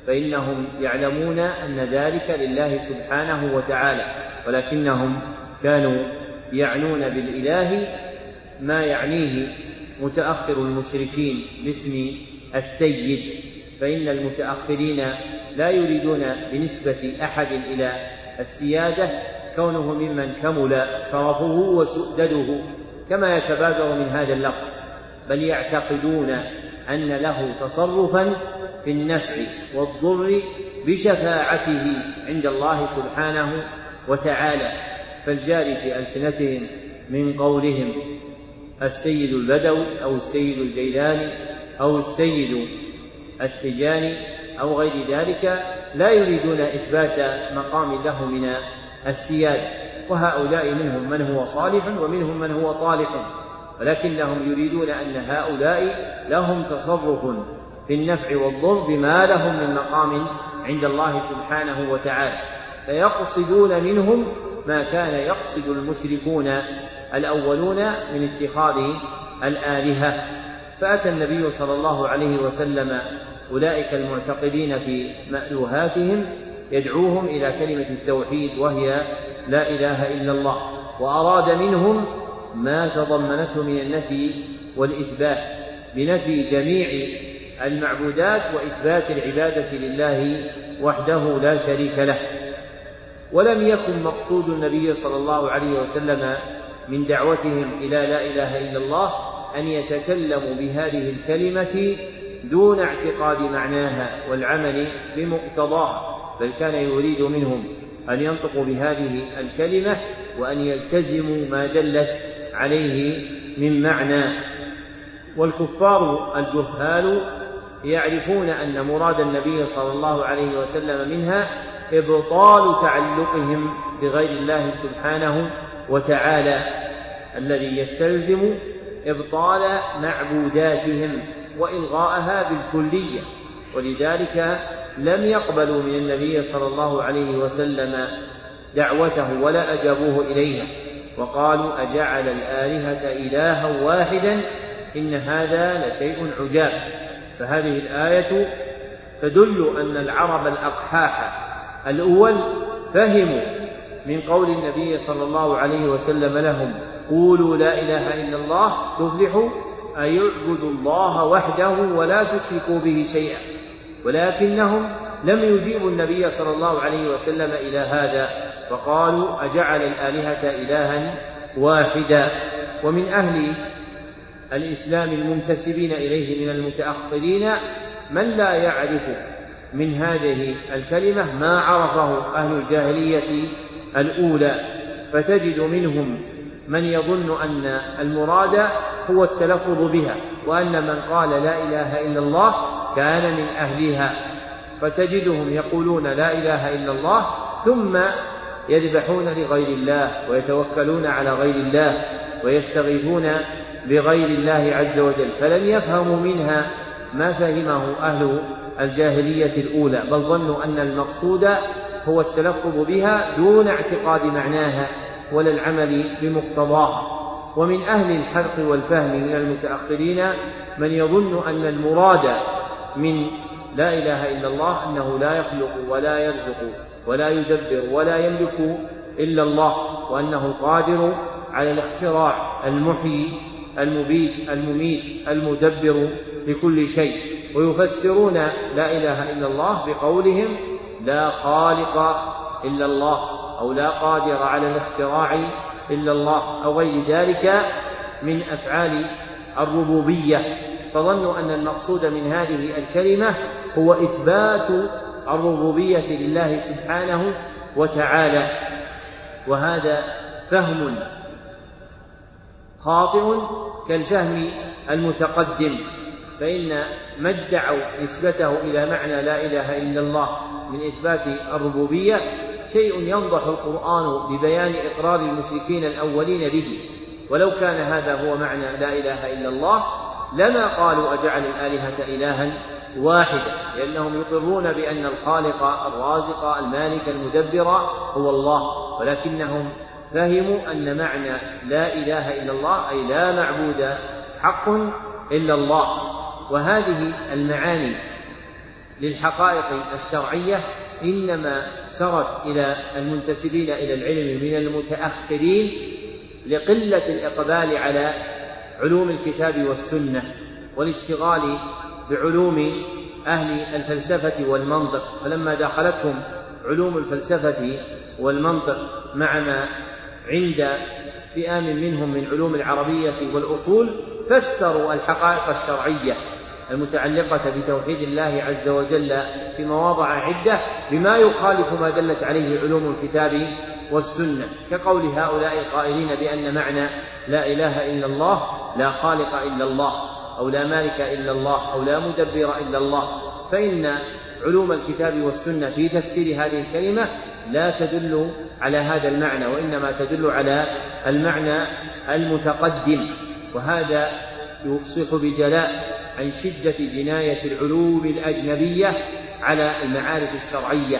فإنهم يعلمون أن ذلك لله سبحانه وتعالى. ولكنهم كانوا يعنون بالإله ما يعنيه متأخر المشركين باسم السيد فإن المتأخرين لا يريدون بنسبة أحد إلى السيادة كونه ممن كمل شرفه وسؤدده كما يتبادر من هذا اللفظ بل يعتقدون أن له تصرفا في النفع والضر بشفاعته عند الله سبحانه وتعالى. فالجاري في ألسنتهم من قولهم السيد البدوي أو السيد الجيلاني أو السيد التجاني أو غير ذلك لا يريدون إثبات مقام له من السيادة وهؤلاء منهم من هو صالح ومنهم من هو طالح ولكنهم يريدون أن هؤلاء لهم تصرف في النفع والضر بما لهم من مقام عند الله سبحانه وتعالى فيقصدون منهم ما كان يقصد المشركون الأولون من اتخاذ الآلهة. فأتى النبي صلى الله عليه وسلم أولئك المعتقدين في مألوهاتهم يدعوهم إلى كلمة التوحيد وهي لا إله إلا الله وأراد منهم ما تضمنته من النفي والإثبات بنفي جميع المعبودات وإثبات العبادة لله وحده لا شريك له. ولم يكن مقصود النبي صلى الله عليه وسلم من دعوتهم إلى لا إله إلا الله أن يتكلموا بهذه الكلمة دون اعتقاد معناها والعمل بمقتضاها بل كان يريد منهم أن ينطقوا بهذه الكلمة وأن يلتزموا ما دلت عليه من معنى. والكفار الجهال يعرفون أن مراد النبي صلى الله عليه وسلم منها إبطال تعلقهم بغير الله سبحانه وتعالى الذي يستلزم إبطال معبوداتهم وإلغاءها بالكلية. ولذلك لم يقبلوا من النبي صلى الله عليه وسلم دعوته ولا أجابوه إليها وقالوا أجعل الآلهة إلها واحدا إن هذا لشيء عجاب. فهذه الآية تدل أن العرب الأقحاح الأول فهموا من قول النبي صلى الله عليه وسلم لهم قولوا لا إله إلا الله تفلحوا أن يعبدوا الله وحده ولا تشركوا به شيئا. ولكنهم لم يجيبوا النبي صلى الله عليه وسلم إلى هذا فقالوا أجعل الآلهة إلها واحدا. ومن أهل الإسلام المنتسبين إليه من المتأخرين من لا يعرف من هذه الكلمة ما عرفه أهل الجاهلية الأولى فتجد منهم من يظن أن المراد هو التلفظ بها وأن من قال لا إله إلا الله كان من أهلها فتجدهم يقولون لا إله إلا الله ثم يذبحون لغير الله ويتوكلون على غير الله ويستغيثون بغير الله عز وجل. فلم يفهموا منها ما فهمه أهل الجاهلية الأولى بل ظنوا أن المقصود هو التلفظ بها دون اعتقاد معناها. ولا العمل بمقتضاها ومن أهل الحذق والفهم من المتأخرين من يظن أن المراد من لا إله إلا الله أنه لا يخلق ولا يرزق ولا يدبر ولا يملك إلا الله وأنه قادر على الاختراع المحيي المبيت المميت المدبر لكل شيء. ويفسرون لا إله إلا الله بقولهم لا خالق إلا الله. أو لا قادر على الاختراع إلا الله أو غير ذلك من أفعال الربوبية. فظنوا أن المقصود من هذه الكلمة هو إثبات الربوبية لله سبحانه وتعالى. وهذا فهم خاطئ كالفهم المتقدم. فإن ما ادعوا نسبته إلى معنى لا إله إلا الله من إثبات الربوبية شيء ينضح القرآن ببيان إقرار المشركين الأولين به. ولو كان هذا هو معنى لا إله إلا الله لما قالوا أجعل الآلهة إلها واحدا؟ لأنهم يقرون بأن الخالق الرازق المالك المدبر هو الله. ولكنهم فهموا أن معنى لا إله إلا الله أي لا معبود حق إلا الله. وهذه المعاني للحقائق الشرعية إنما سرت إلى المنتسبين إلى العلم من المتأخرين لقلة الإقبال على علوم الكتاب والسنة والاشتغال بعلوم أهل الفلسفة والمنطق. فلما دخلتهم علوم الفلسفة والمنطق مع ما عند فئام منهم من علوم العربية والأصول فسروا الحقائق الشرعية. المتعلقة بتوحيد الله عز وجل في مواضع عدة بما يخالف ما دلت عليه علوم الكتاب والسنة. كقول هؤلاء القائلين بأن معنى لا إله إلا الله لا خالق إلا الله أو لا مالك إلا الله أو لا مدبر إلا الله فإن علوم الكتاب والسنة في تفسير هذه الكلمة لا تدل على هذا المعنى وإنما تدل على المعنى المتقدم. وهذا يفصح بجلاء عن شدة جناية العلوم الأجنبية على المعارف الشرعية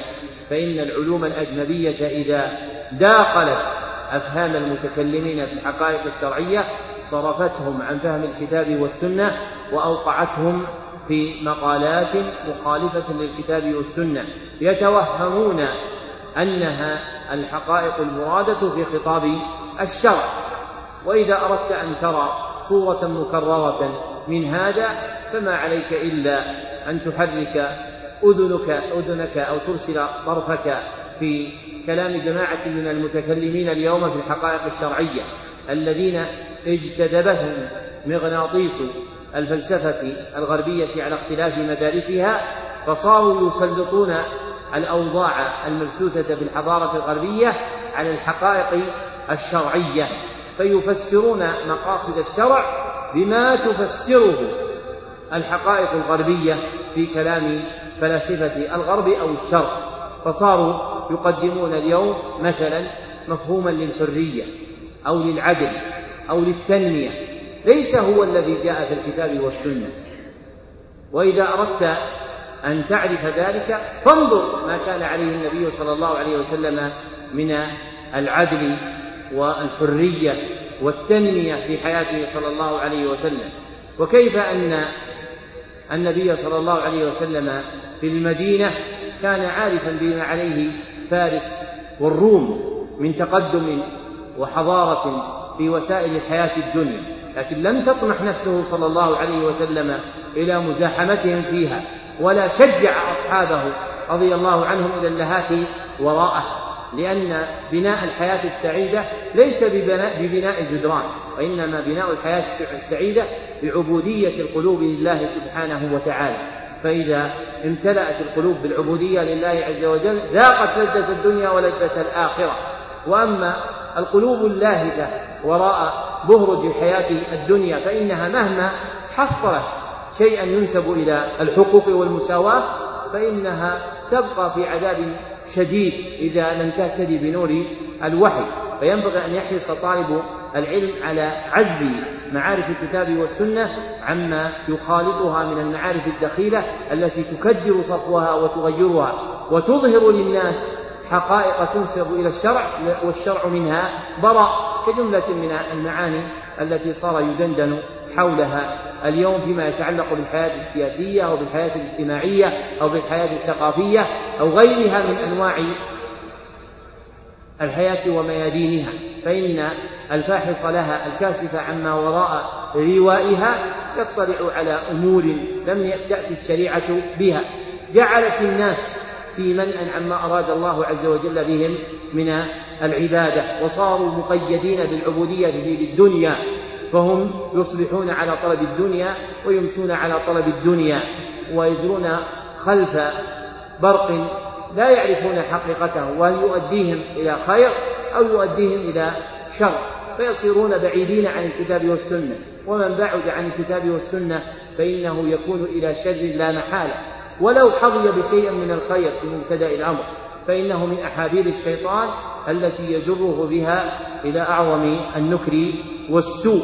فإن العلوم الأجنبية إذا داخلت أفهام المتكلمين في الحقائق الشرعية صرفتهم عن فهم الكتاب والسنة وأوقعتهم في مقالات مخالفة للكتاب والسنة يتوهمون أنها الحقائق المرادة في خطاب الشرع. وإذا أردت أن ترى صورة مكررة من هذا فما عليك إلا أن تحرك أذنك أذنك أو ترسل طرفك في كلام جماعة من المتكلمين اليوم في الحقائق الشرعية الذين اجتذبهم مغناطيس الفلسفة الغربية على اختلاف مدارسها فصاروا يسلطون الأوضاع المبثوثة في الحضارة الغربية على الحقائق الشرعية. فيفسرون مقاصد الشرع بما تفسره الحقائق الغربية في كلام فلاسفة الغرب أو الشرق. فصاروا يقدمون اليوم مثلا مفهوما للحرية أو للعدل أو للتنمية. ليس هو الذي جاء في الكتاب والسنة. وإذا أردت أن تعرف ذلك فانظر ما كان عليه النبي صلى الله عليه وسلم من العدل والحرية والتنمية في حياته صلى الله عليه وسلم. وكيف أن النبي صلى الله عليه وسلم في المدينة كان عارفا بما عليه فارس والروم من تقدم وحضارة في وسائل الحياة الدنيا لكن لم تطمح نفسه صلى الله عليه وسلم إلى مزاحمتهم فيها ولا شجع أصحابه رضي الله عنهم إلى اللهات وراءه. لأن بناء الحياة السعيدة ليس ببناء, ببناء الجدران وإنما بناء الحياة السعيدة بعبودية القلوب لله سبحانه وتعالى. فإذا امتلأت القلوب بالعبودية لله عز وجل ذاقت لذة الدنيا ولذة الآخرة. وأما القلوب اللاهثة وراء بهرج الحياة الدنيا فإنها مهما حصلت شيئا ينسب إلى الحقوق والمساواة فإنها تبقى في عذاب شديد إذا لم تهتدي بنور الوحي. فينبغي أن يحرص طالب العلم على عزل معارف الكتاب والسنة عما يخالطها من المعارف الدخيلة التي تكدر صفوها وتغيرها وتظهر للناس حقائق تنسب إلى الشرع والشرع منها براء كجملة من المعاني التي صار يدندن حولها. اليوم فيما يتعلق بالحياة السياسية أو بالحياة الاجتماعية أو بالحياة الثقافية أو غيرها من أنواع الحياة وميادينها فإن الفاحص لها الكاشف عما وراء روائها يطلع على أمور لم تأتي الشريعة بها. جعلت الناس في منأ عما أراد الله عز وجل بهم من العبادة وصاروا مقيدين بالعبودية للدنيا فهم يصبحون على طلب الدنيا ويمسون على طلب الدنيا ويجرون خلف برق لا يعرفون حقيقته وهل يؤديهم إلى خير أو يؤديهم إلى شر. فيصيرون بعيدين عن الكتاب والسنة. ومن بعد عن الكتاب والسنة فإنه يكون إلى شر لا محالة. ولو حظي بشيء من الخير في مبتدأ الأمر فإنه من أحابيل الشيطان التي يجره بها إلى أعظم النكر والسوء.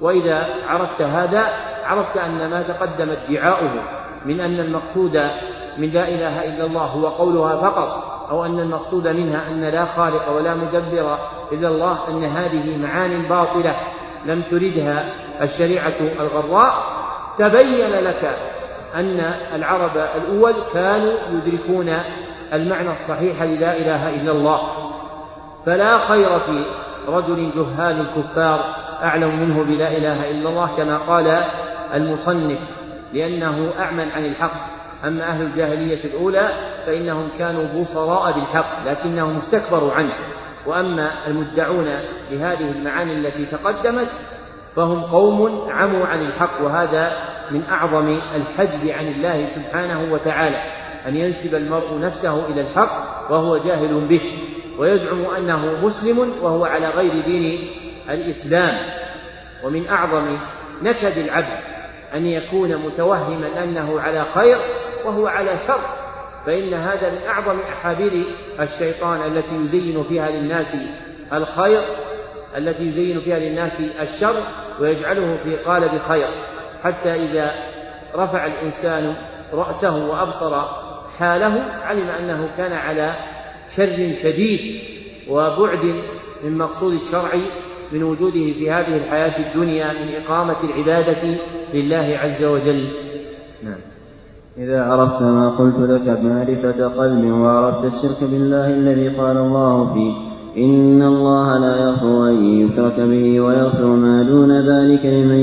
وإذا عرفت هذا عرفت أن ما تقدم ادعاؤه من أن المقصود من لا إله إلا الله هو قولها فقط أو أن المقصود منها أن لا خالق ولا مدبر إلا الله أن هذه معان باطلة لم تردها الشريعة الغراء. تبين لك أن العرب الأول كانوا يدركون المعنى الصحيح للا إله إلا الله. فلا خير في رجل جهال الكفار أعلم منه بلا إله إلا الله كما قال المصنف لأنه أعمى عن الحق. أما أهل الجاهلية الأولى فإنهم كانوا بصراء بالحق لكنهم استكبروا عنه. وأما المدعون لهذه المعاني التي تقدمت فهم قوم عموا عن الحق وهذا من أعظم الحجب عن الله سبحانه وتعالى أن ينسب المرء نفسه إلى الحق وهو جاهل به. ويزعم أنه مسلم وهو على غير دين الإسلام. ومن أعظم نكد العبد أن يكون متوهما أنه على خير وهو على شر فإن هذا من أعظم أحابيل الشيطان التي يزين فيها للناس الخير التي يزين فيها للناس الشر ويجعله في قالب خير. حتى إذا رفع الإنسان رأسه وأبصر حاله علم أنه كان على شر شديد وبعد من مقصود الشرع من وجوده في هذه الحياة الدنيا من إقامة العبادة لله عز وجل. نعم. إذا عرفت ما قلت لك معرفة قلب وعرفت الشرك بالله الذي قال الله فيه إن الله لا يغفر أن يشرك به ويغفر ما دون ذلك لمن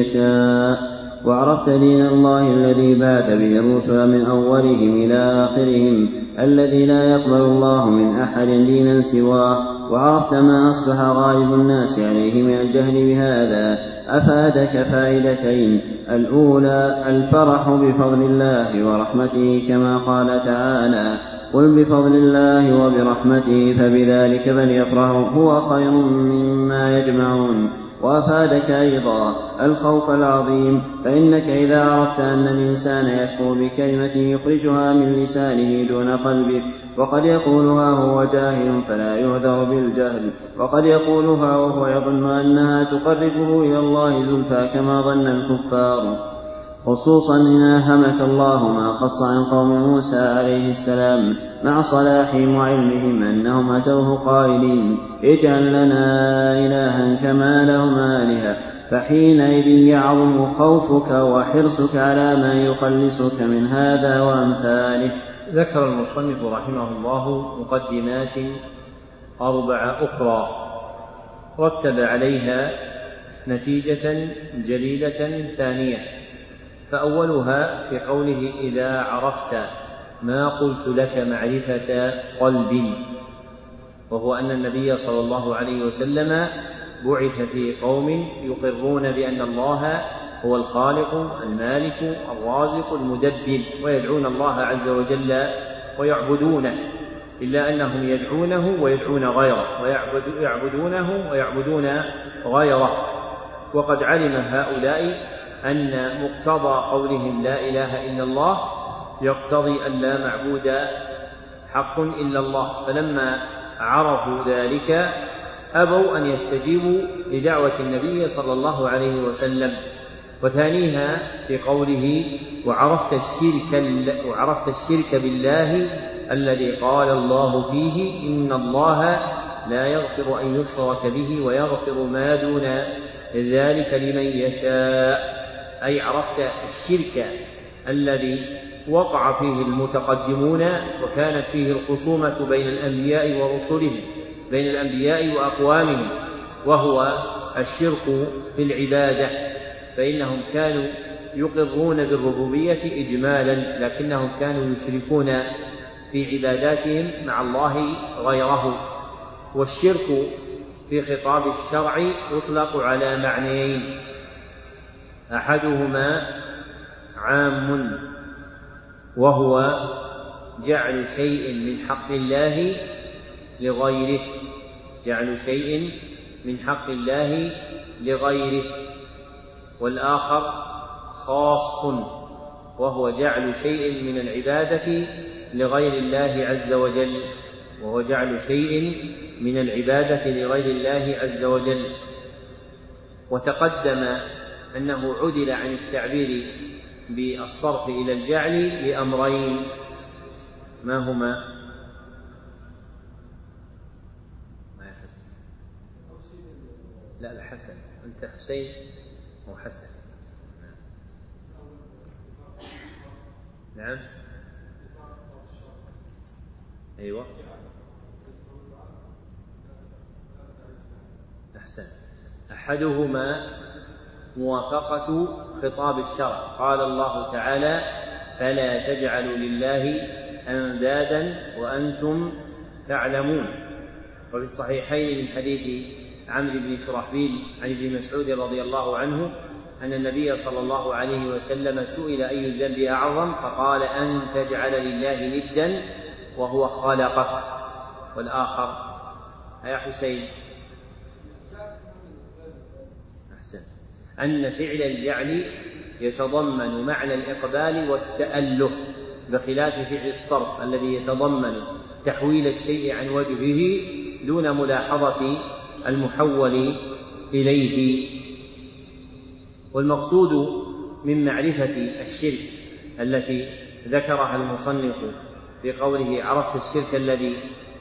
يشاء. وعرفت دين الله الذي بعث به الرسل من أولهم إلى آخرهم الذي لا يقبل الله من أحد دينا سواه. وعرفت ما أصبح غالب الناس عليه من الجهل بهذا. أفادك فائدتين الأولى الفرح بفضل الله ورحمته كما قال تعالى قل بفضل الله وبرحمته فبذلك فليفرحوا هو خير مما يجمعون وأفادك أيضا الخوف العظيم فإنك إذا عرفت أن الإنسان يكفر بكلمة يخرجها من لسانه دون قلبه وقد يقولها وهو جاهل فلا يعذر بالجهل وقد يقولها وهو يظن أنها تقربه إلى الله زلفى كما ظن الكفار خصوصا إن ألهمك الله ما قص عن قوم موسى عليه السلام مع صلاحهم وعلمهم أنهم أتوه قائلين اجعل لنا إلها كما لهم آلهة فحينئذ يعظم خوفك وحرصك على ما يخلصك من هذا وأمثاله. ذكر المصنف رحمه الله مقدمات أربع أخرى رتب عليها نتيجة جليلة ثانية. فأولها في قوله إذا عرفت ما قلت لك معرفة قلب. وهو أن النبي صلى الله عليه وسلم بعث في قوم يقرون بأن الله هو الخالق المالك الرازق المدبر ويدعون الله عز وجل ويعبدونه إلا أنهم يدعونه ويدعون غيره ويعبدونه ويعبدون غيره. وقد علم هؤلاء أن مقتضى قولهم لا إله إلا الله يقتضي أن لا معبود حق إلا الله. فلما عرفوا ذلك أبوا أن يستجيبوا لدعوة النبي صلى الله عليه وسلم وثانيها في قوله وعرفت الشرك وعرفت الشرك بالله الذي قال الله فيه إن الله لا يغفر أن يشرك به ويغفر ما دون ذلك لمن يشاء. أي عرفت الشرك الذي وقع فيه المتقدمون وكانت فيه الخصومة بين الأنبياء ورسلهم بين الأنبياء وأقوامهم وهو الشرك في العبادة. فإنهم كانوا يقرون بالربوبية إجمالا لكنهم كانوا يشركون في عباداتهم مع الله غيره. والشرك في خطاب الشرع يطلق على معنيين. أحدهما عام وهو جعل شيء من حق الله لغيره. جعل شيء من حق الله لغيره. والآخر خاص وهو جعل شيء من العبادة لغير الله عز وجل. وهو جعل شيء من العبادة لغير الله عز وجل. وتقدم أنه عدل عن التعبير بالصرف إلى الجعل لأمرين. ما هما؟ ما يا حسن؟ لا الحسن أنت حسين أو حسن؟ نعم. أيوة. أحسن. أحدهما موافقة خطاب الشرع. قال الله تعالى فلا تجعلوا لله أندادا وأنتم تعلمون. وفي الصحيحين من حديث عمرو بن شرحبيل عن ابن مسعود رضي الله عنه أن النبي صلى الله عليه وسلم سئل أي الذنب أعظم؟ فقال أن تجعل لله ندا وهو خلقك والآخر يا حسين أن فعل الجعل يتضمن معنى الإقبال والتأله بخلاف فعل الصرف الذي يتضمن تحويل الشيء عن وجهه دون ملاحظة المحول إليه. والمقصود من معرفة الشرك التي ذكرها المصنف في قوله عرفت الشرك الذي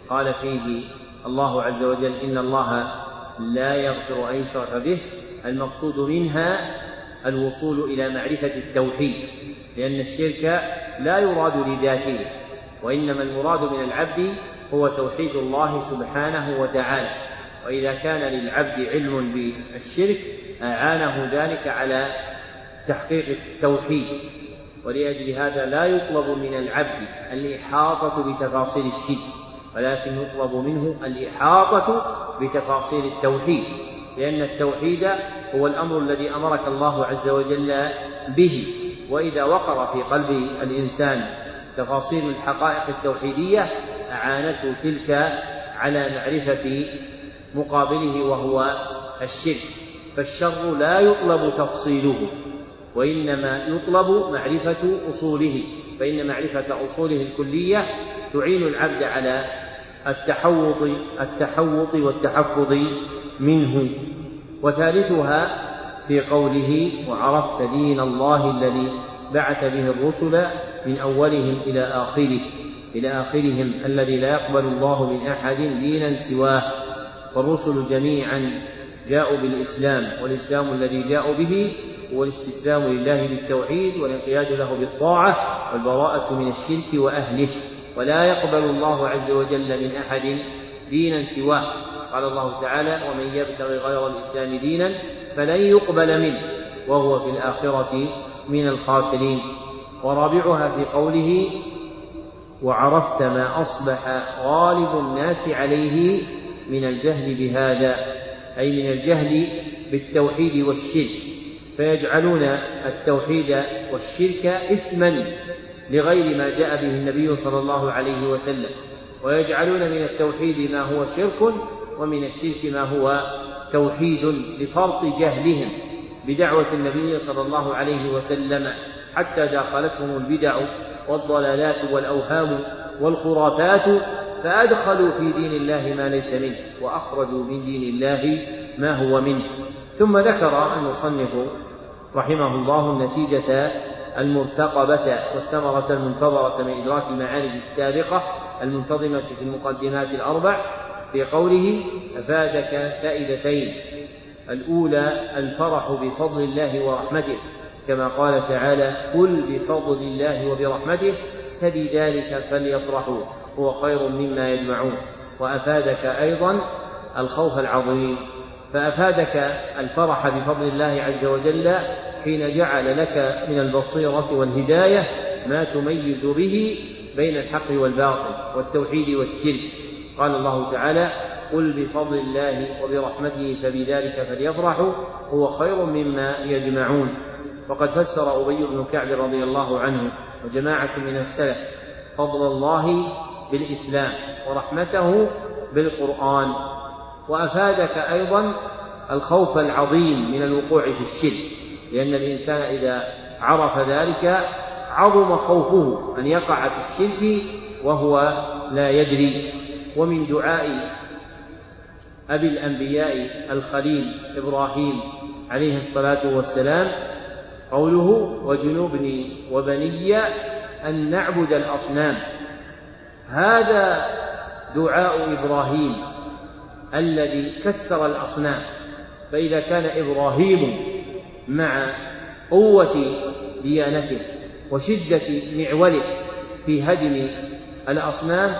قال فيه الله عز وجل إن الله لا يغفر أن يشرك به المقصود منها الوصول إلى معرفة التوحيد لأن الشرك لا يراد لذاته وإنما المراد من العبد هو توحيد الله سبحانه وتعالى. وإذا كان للعبد علم بالشرك أعانه ذلك على تحقيق التوحيد. ولأجل هذا لا يطلب من العبد الإحاطة بتفاصيل الشرك ولكن يطلب منه الإحاطة بتفاصيل التوحيد. لأن التوحيد هو الأمر الذي أمرك الله عز وجل به. وإذا وقر في قلب الإنسان تفاصيل الحقائق التوحيدية أعانته تلك على معرفة مقابله وهو الشرك. فالشر لا يطلب تفصيله وإنما يطلب معرفة أصوله. فإن معرفة أصوله الكلية تعين العبد على التحوط التحوط والتحفظ منه. وثالثها في قوله وعرفت دين الله الذي بعث به الرسل من أولهم إلى آخره إلى آخرهم الذي لا يقبل الله من أحد دينا سواه. والرسل جميعا جاءوا بالإسلام والإسلام الذي جاءوا به هو الاستسلام لله بالتوحيد والانقياد له بالطاعة والبراءة من الشرك وأهله. ولا يقبل الله عز وجل من أحد دينا سواه. قال الله تعالى ومن يبتغي غير الإسلام دينا فلن يقبل منه وهو في الآخرة من الخاسرين. ورابعها في قوله وعرفت ما أصبح غالب الناس عليه من الجهل بهذا أي من الجهل بالتوحيد والشرك فيجعلون التوحيد والشرك اسما لغير ما جاء به النبي صلى الله عليه وسلم ويجعلون من التوحيد ما هو شرك ومن الشرك ما هو توحيد لفرط جهلهم بدعوة النبي صلى الله عليه وسلم حتى داخلتهم البدع والضلالات والأوهام والخرافات فأدخلوا في دين الله ما ليس منه وأخرجوا من دين الله ما هو منه. ثم ذكر المصنف رحمه الله النتيجة المرتقبة والثمرة المنتظرة من إدراك المعارف السابقة المنتظمة في المقدمات الأربع في قوله أفادك فائدتين. الأولى الفرح بفضل الله ورحمته كما قال تعالى قل بفضل الله وبرحمته فبذلك فليفرحوا هو خير مما يجمعون. وأفادك أيضا الخوف العظيم فأفادك الفرح بفضل الله عز وجل حين جعل لك من البصيرة والهداية ما تميز به بين الحق والباطل والتوحيد والشرك. قال الله تعالى قل بفضل الله وبرحمته فبذلك فليفرحوا هو خير مما يجمعون. وقد فسر أبي بن كعب رضي الله عنه وجماعة من السلف فضل الله بالإسلام ورحمته بالقرآن. وأفادك أيضا الخوف العظيم من الوقوع في الشرك لأن الإنسان إذا عرف ذلك عظم خوفه أن يقع في الشرك وهو لا يدري. ومن دعاء أبي الأنبياء الخليل إبراهيم عليه الصلاة والسلام قوله وجنوبني وبني أن نعبد الأصنام هذا دعاء إبراهيم الذي كسر الأصنام. فإذا كان إبراهيم مع قوة ديانته وشدة معوله في هدم الأصنام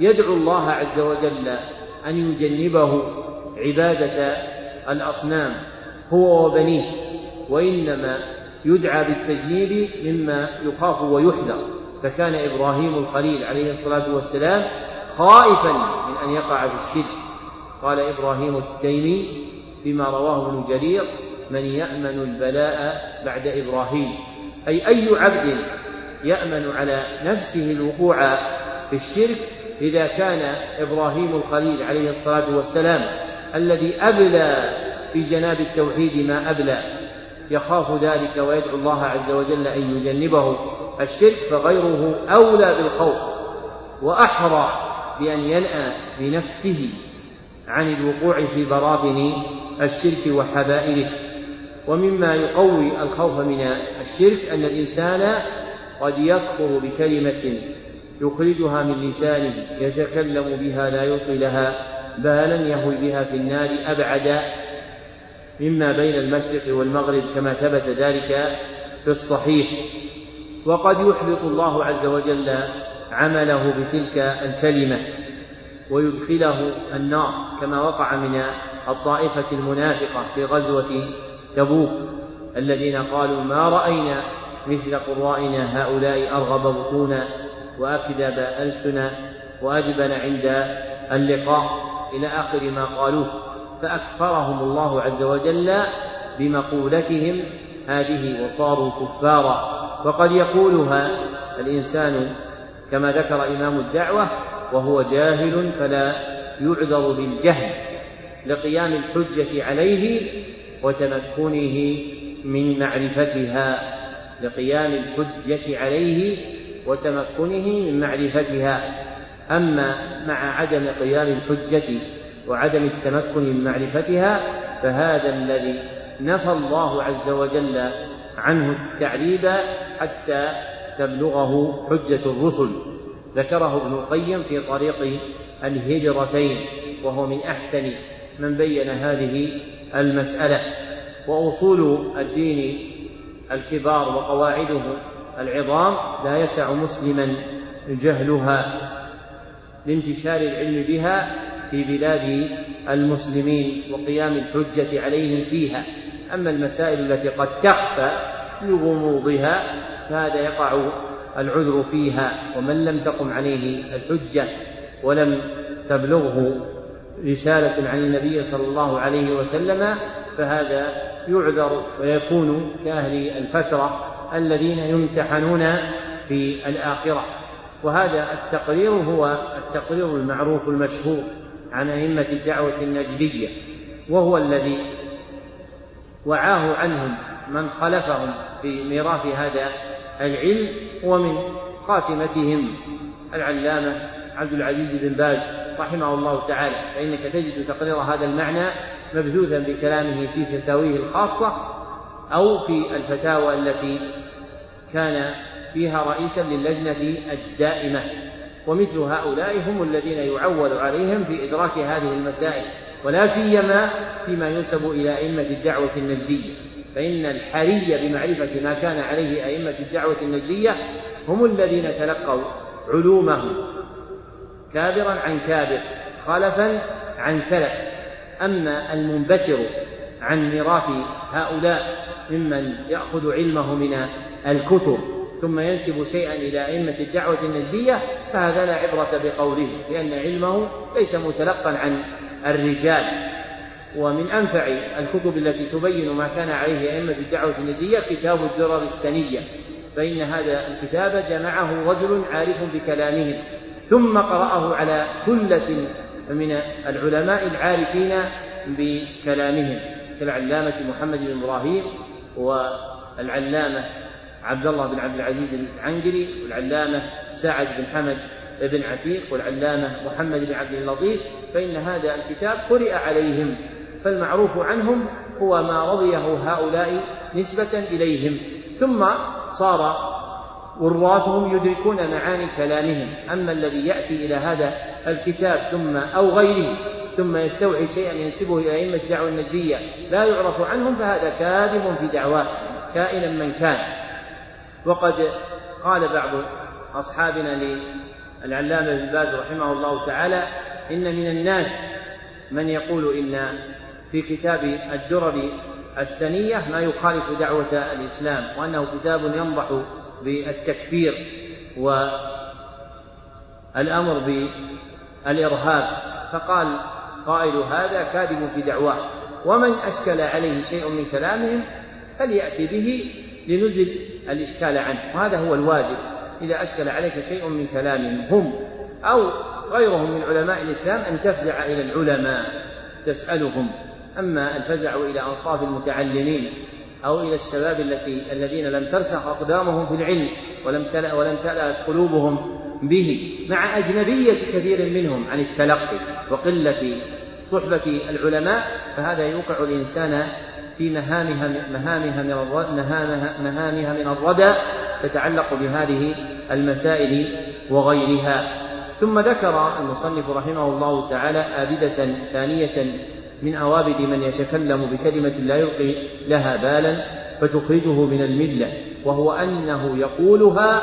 يدعو الله عز وجل أن يجنبه عبادة الأصنام هو وبنيه وإنما يدعى بالتجنيب مما يخاف ويحذر. فكان إبراهيم الخليل عليه الصلاة والسلام خائفا من أن يقع في الشرك. قال إبراهيم التيمي فيما رواه ابن جرير من يأمن البلاء بعد إبراهيم؟ أي أي عبد يأمن على نفسه الوقوع في الشرك إذا كان إبراهيم الخليل عليه الصلاة والسلام الذي أبلى في جناب التوحيد ما أبلى يخاف ذلك ويدعو الله عز وجل أن يجنبه. الشرك فغيره أولى بالخوف وأحرى بأن ينأى بنفسه عن الوقوع في براثن الشرك وحبائله. ومما يقوي الخوف من الشرك أن الإنسان قد يكفر بكلمة يخرجها من لسانه يتكلم بها لا يلقي لها بالا يهوي بها في النار أبعد مما بين المشرق والمغرب كما ثبت ذلك في الصحيح. وقد يحبط الله عز وجل عمله بتلك الكلمة ويدخله النار كما وقع من الطائفة المنافقة في غزوة تبوك الذين قالوا ما رأينا مثل قرائنا هؤلاء أرغب بطونا وأكذب ألسنا وأجبن عند اللقاء إلى آخر ما قالوه فأكفرهم الله عز وجل بمقولتهم هذه وصاروا كفارا. وقد يقولها الإنسان كما ذكر إمام الدعوة وهو جاهل فلا يعذر بالجهل لقيام الحجة عليه وتمكنه من معرفتها. لقيام الحجة عليه وتمكنه من معرفتها. أما مع عدم قيام الحجة وعدم التمكن من معرفتها فهذا الذي نفى الله عز وجل عنه التعريب حتى تبلغه حجة الرسل. ذكره ابن القيم في طريق الهجرتين وهو من أحسن من بين هذه المسألة. وأصول الدين الكبار وقواعده العظام لا يسع مسلما جهلها لانتشار العلم بها في بلاد المسلمين وقيام الحجة عليهم فيها. أما المسائل التي قد تخفى لغموضها فهذا يقع العذر فيها ومن لم تقم عليه الحجة ولم تبلغه رسالة عن النبي صلى الله عليه وسلم فهذا يعذر ويكون كأهل الفترة الذين يمتحنون في الآخرة. وهذا التقرير هو التقرير المعروف المشهور عن أئمة الدعوة النجدية وهو الذي وعاه عنهم من خلفهم في ميراث هذا العلم ومن خاتمتهم العلامة عبد العزيز بن باز رحمه الله تعالى. فإنك تجد تقرير هذا المعنى مبثوثا بكلامه في فتاويه الخاصة أو في الفتاوى التي كان فيها رئيسا للجنة الدائمة ومثل هؤلاء هم الذين يعول عليهم في إدراك هذه المسائل ولا سيما فيما ينسب إلى أئمة الدعوة النجدية فإن الحري بمعرفة ما كان عليه أئمة الدعوة النجدية هم الذين تلقوا علومه كابرا عن كابر خلفا عن سلف. أما المنبتر عن ميراث هؤلاء ممن يأخذ علمه من الكتب ثم ينسب شيئا إلى أئمة الدعوة النجدية فهذا لا عبرة بقوله لأن علمه ليس متلقا عن الرجال. ومن أنفع الكتب التي تبين ما كان عليه أئمة الدعوة النجدية كتاب الدرر السنية فإن هذا الكتاب جمعه رجل عارف بكلامهم ثم قرأه على ثلة من العلماء العارفين بكلامهم كالعلامة محمد بن إبراهيم والعلامة عبد الله بن عبد العزيز العنقري والعلامة سعد بن حمد بن عتيق والعلامة محمد بن عبد اللطيف فإن هذا الكتاب قرئ عليهم فالمعروف عنهم هو ما رضيه هؤلاء نسبة إليهم. ثم صار ورواثهم يدركون معاني كلامهم. أما الذي يأتي إلى هذا الكتاب ثم أو غيره ثم يستوعي شيئا ينسبه إلى أئمة الدعوة النجدية لا يعرف عنهم فهذا كاذب في دعواه كائنا من كان. وقد قال بعض أصحابنا للعلامة ابن باز رحمه الله تعالى إن من الناس من يقول إن في كتاب الدرر السنية ما يخالف دعوة الإسلام وأنه كتاب ينضح بالتكفير والأمر بالإرهاب. فقال قائل هذا كاذب في دعواه. ومن أشكل عليه شيء من كلامهم فليأتي به لنزل الإشكال عنه. وهذا هو الواجب. إذا أشكل عليك شيء من كلامهم هم أو غيرهم من علماء الإسلام أن تفزع إلى العلماء تسألهم. أما الفزع إلى أنصاف المتعلمين أو إلى الشباب التي الذين لم ترسخ أقدامهم في العلم ولم تلأ ولم تلأ قلوبهم به. مع أجنبية كثير منهم عن التلقي وقلة صحبة العلماء فهذا يوقع الإنسان في مهامها مهامها من مهامها, مهامها من الردى تتعلق بهذه المسائل وغيرها. ثم ذكر المصنف رحمه الله تعالى آبدة ثانية من أوابد من يتكلم بكلمة لا يلقي لها بالا فتخرجه من الملة وهو أنه يقولها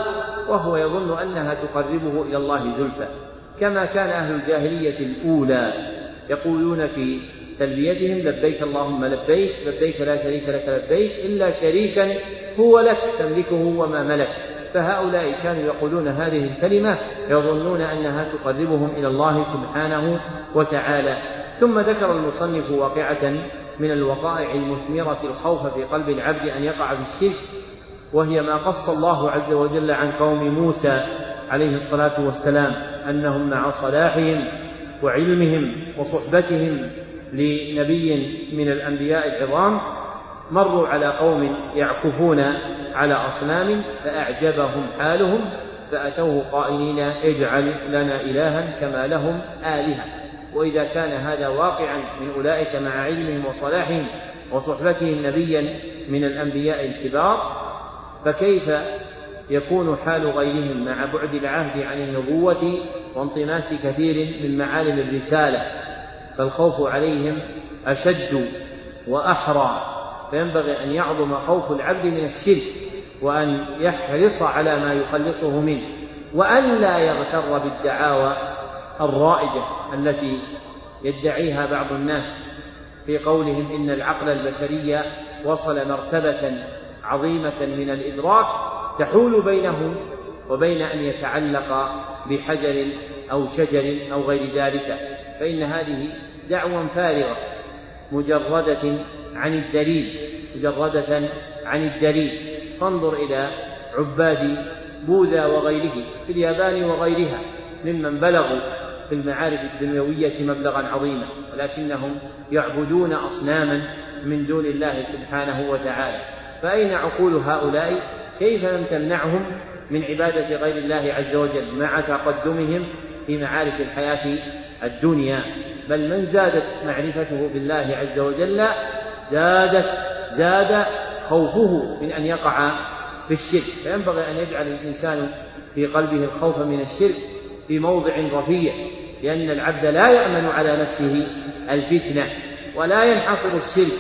وهو يظن أنها تقربه إلى الله زلفى. كما كان أهل الجاهلية الأولى يقولون في تلبيتهم لبيك اللهم لبيك لبيك لا شريك لك لبيك إلا شريكا هو لك تملكه وما ملك. فهؤلاء كانوا يقولون هذه الكلمة يظنون أنها تقربهم إلى الله سبحانه وتعالى. ثم ذكر المصنف واقعة من الوقائع المثمرة الخوف في قلب العبد أن يقع في الشرك وهي ما قص الله عز وجل عن قوم موسى عليه الصلاة والسلام أنهم مع صلاحهم وعلمهم وصحبتهم لنبي من الأنبياء العظام مروا على قوم يعكفون على أصنام فأعجبهم حالهم فأتوه قائلين اجعل لنا إلها كما لهم آلهة. وإذا كان هذا واقعا من أولئك مع علمهم وصلاحهم وصحبتهم نبيا من الأنبياء الكبار فكيف يكون حال غيرهم مع بعد العهد عن النبوة وانطماس كثير من معالم الرسالة؟ فالخوف عليهم أشد وأحرى فينبغي أن يعظم خوف العبد من الشرك وأن يحرص على ما يخلصه منه وأن لا يغتر بالدعاوى الرائجة التي يدعيها بعض الناس في قولهم إن العقل البشري وصل مرتبة عظيمة من الإدراك تحول بينه وبين أن يتعلق بحجر أو شجر أو غير ذلك فإن هذه دعوى فارغة مجردة عن الدليل مجردة عن الدليل. فانظر إلى عباد بوذا وغيره في اليابان وغيرها ممن بلغوا في المعارف الدنيوية مبلغا عظيما ولكنهم يعبدون أصناما من دون الله سبحانه وتعالى. فأين عقول هؤلاء؟ كيف لم تمنعهم من عبادة غير الله عز وجل مع تقدمهم في معارف الحياة الدنيا؟ بل من زادت معرفته بالله عز وجل زادت زاد خوفه من أن يقع في الشرك فينبغي أن يجعل الإنسان في قلبه الخوف من الشرك في موضع رفيع لأن العبد لا يأمن على نفسه الفتنة ولا ينحصر الشرك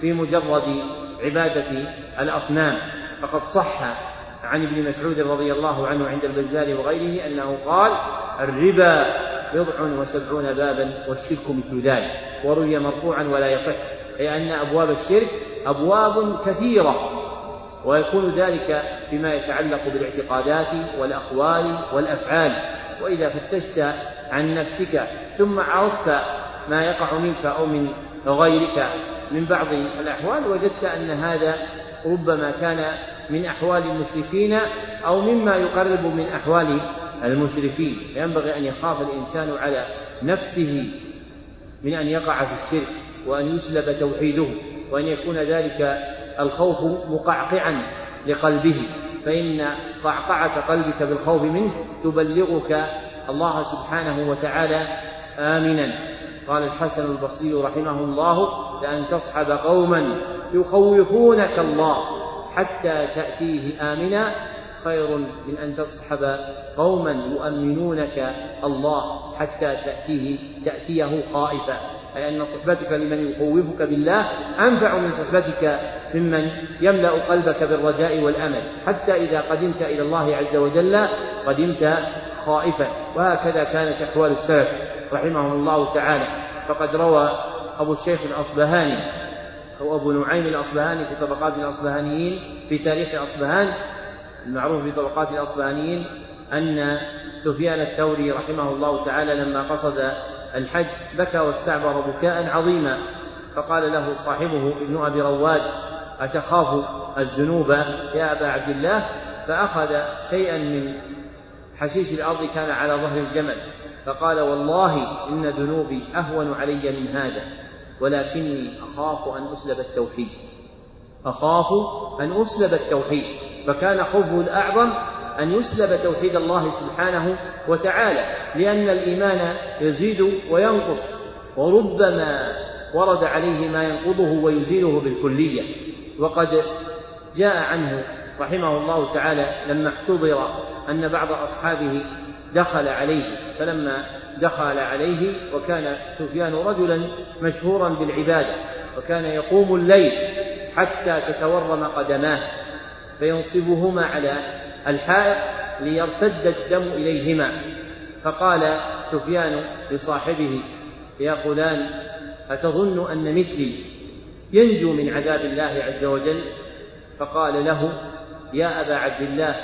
في مجرد عبادة الأصنام. فقد صح عن ابن مسعود رضي الله عنه عند البزار وغيره أنه قال الربا بضع وسبعون بابا والشرك مثل ذلك. وروي مرفوعا ولا يصح أي أن أبواب الشرك أبواب كثيرة. ويكون ذلك بما يتعلق بالاعتقادات والأقوال والأفعال. وإذا فتشت عن نفسك ثم عرفت ما يقع منك أو من غيرك من بعض الأحوال وجدت أن هذا ربما كان من أحوال المشركين أو مما يقرب من أحوال المشركين. ينبغي أن يخاف الإنسان على نفسه من أن يقع في الشرك وأن يسلب توحيده وأن يكون ذلك الخوف مقعقعا لقلبه. فإن قعقعة قلبك بالخوف منه تبلغك الله سبحانه وتعالى آمنا. قال الحسن البصري رحمه الله لأن تصحب قوما يخوفونك الله حتى تأتيه آمنا خير من أن تصحب قوما يؤمنونك الله حتى تأتيه تأتيه خائفا أي أن صحبتك لمن يخوفك بالله أنفع من صحبتك ممن يملأ قلبك بالرجاء والأمل. حتى إذا قدمت إلى الله عز وجل قدمت خائفا. وهكذا كانت أحوال السلف رحمهم الله تعالى. فقد روى أبو الشيخ الأصبهاني أو أبو نعيم الأصبهاني في طبقات الأصبهانيين في تاريخ أصبهان المعروف في طبقات الأصبهانيين أن سفيان الثوري رحمه الله تعالى لما قصد الحج بكى واستعبر بكاء عظيما فقال له صاحبه ابن أبي رواد أتخاف الذنوب يا أبا عبد الله؟ فأخذ شيئا من حشيش الأرض كان على ظهر الجمل فقال والله إن ذنوبي أهون علي من هذا ولكني أخاف أن أسلب التوحيد. أخاف أن أسلب التوحيد. فكان خوفه الأعظم أن يسلب توحيد الله سبحانه وتعالى لأن الإيمان يزيد وينقص وربما ورد عليه ما ينقضه ويزيله بالكلية. وقد جاء عنه رحمه الله تعالى لما احتضر أن بعض أصحابه دخل عليه فلما دخل عليه وكان سفيان رجلا مشهورا بالعبادة وكان يقوم الليل حتى تتورم قدماه. فينصبهما على الحائط ليرتد الدم إليهما. فقال سفيان لصاحبه يا فلان أتظن أن مثلي ينجو من عذاب الله عز وجل؟ فقال له يا أبا عبد الله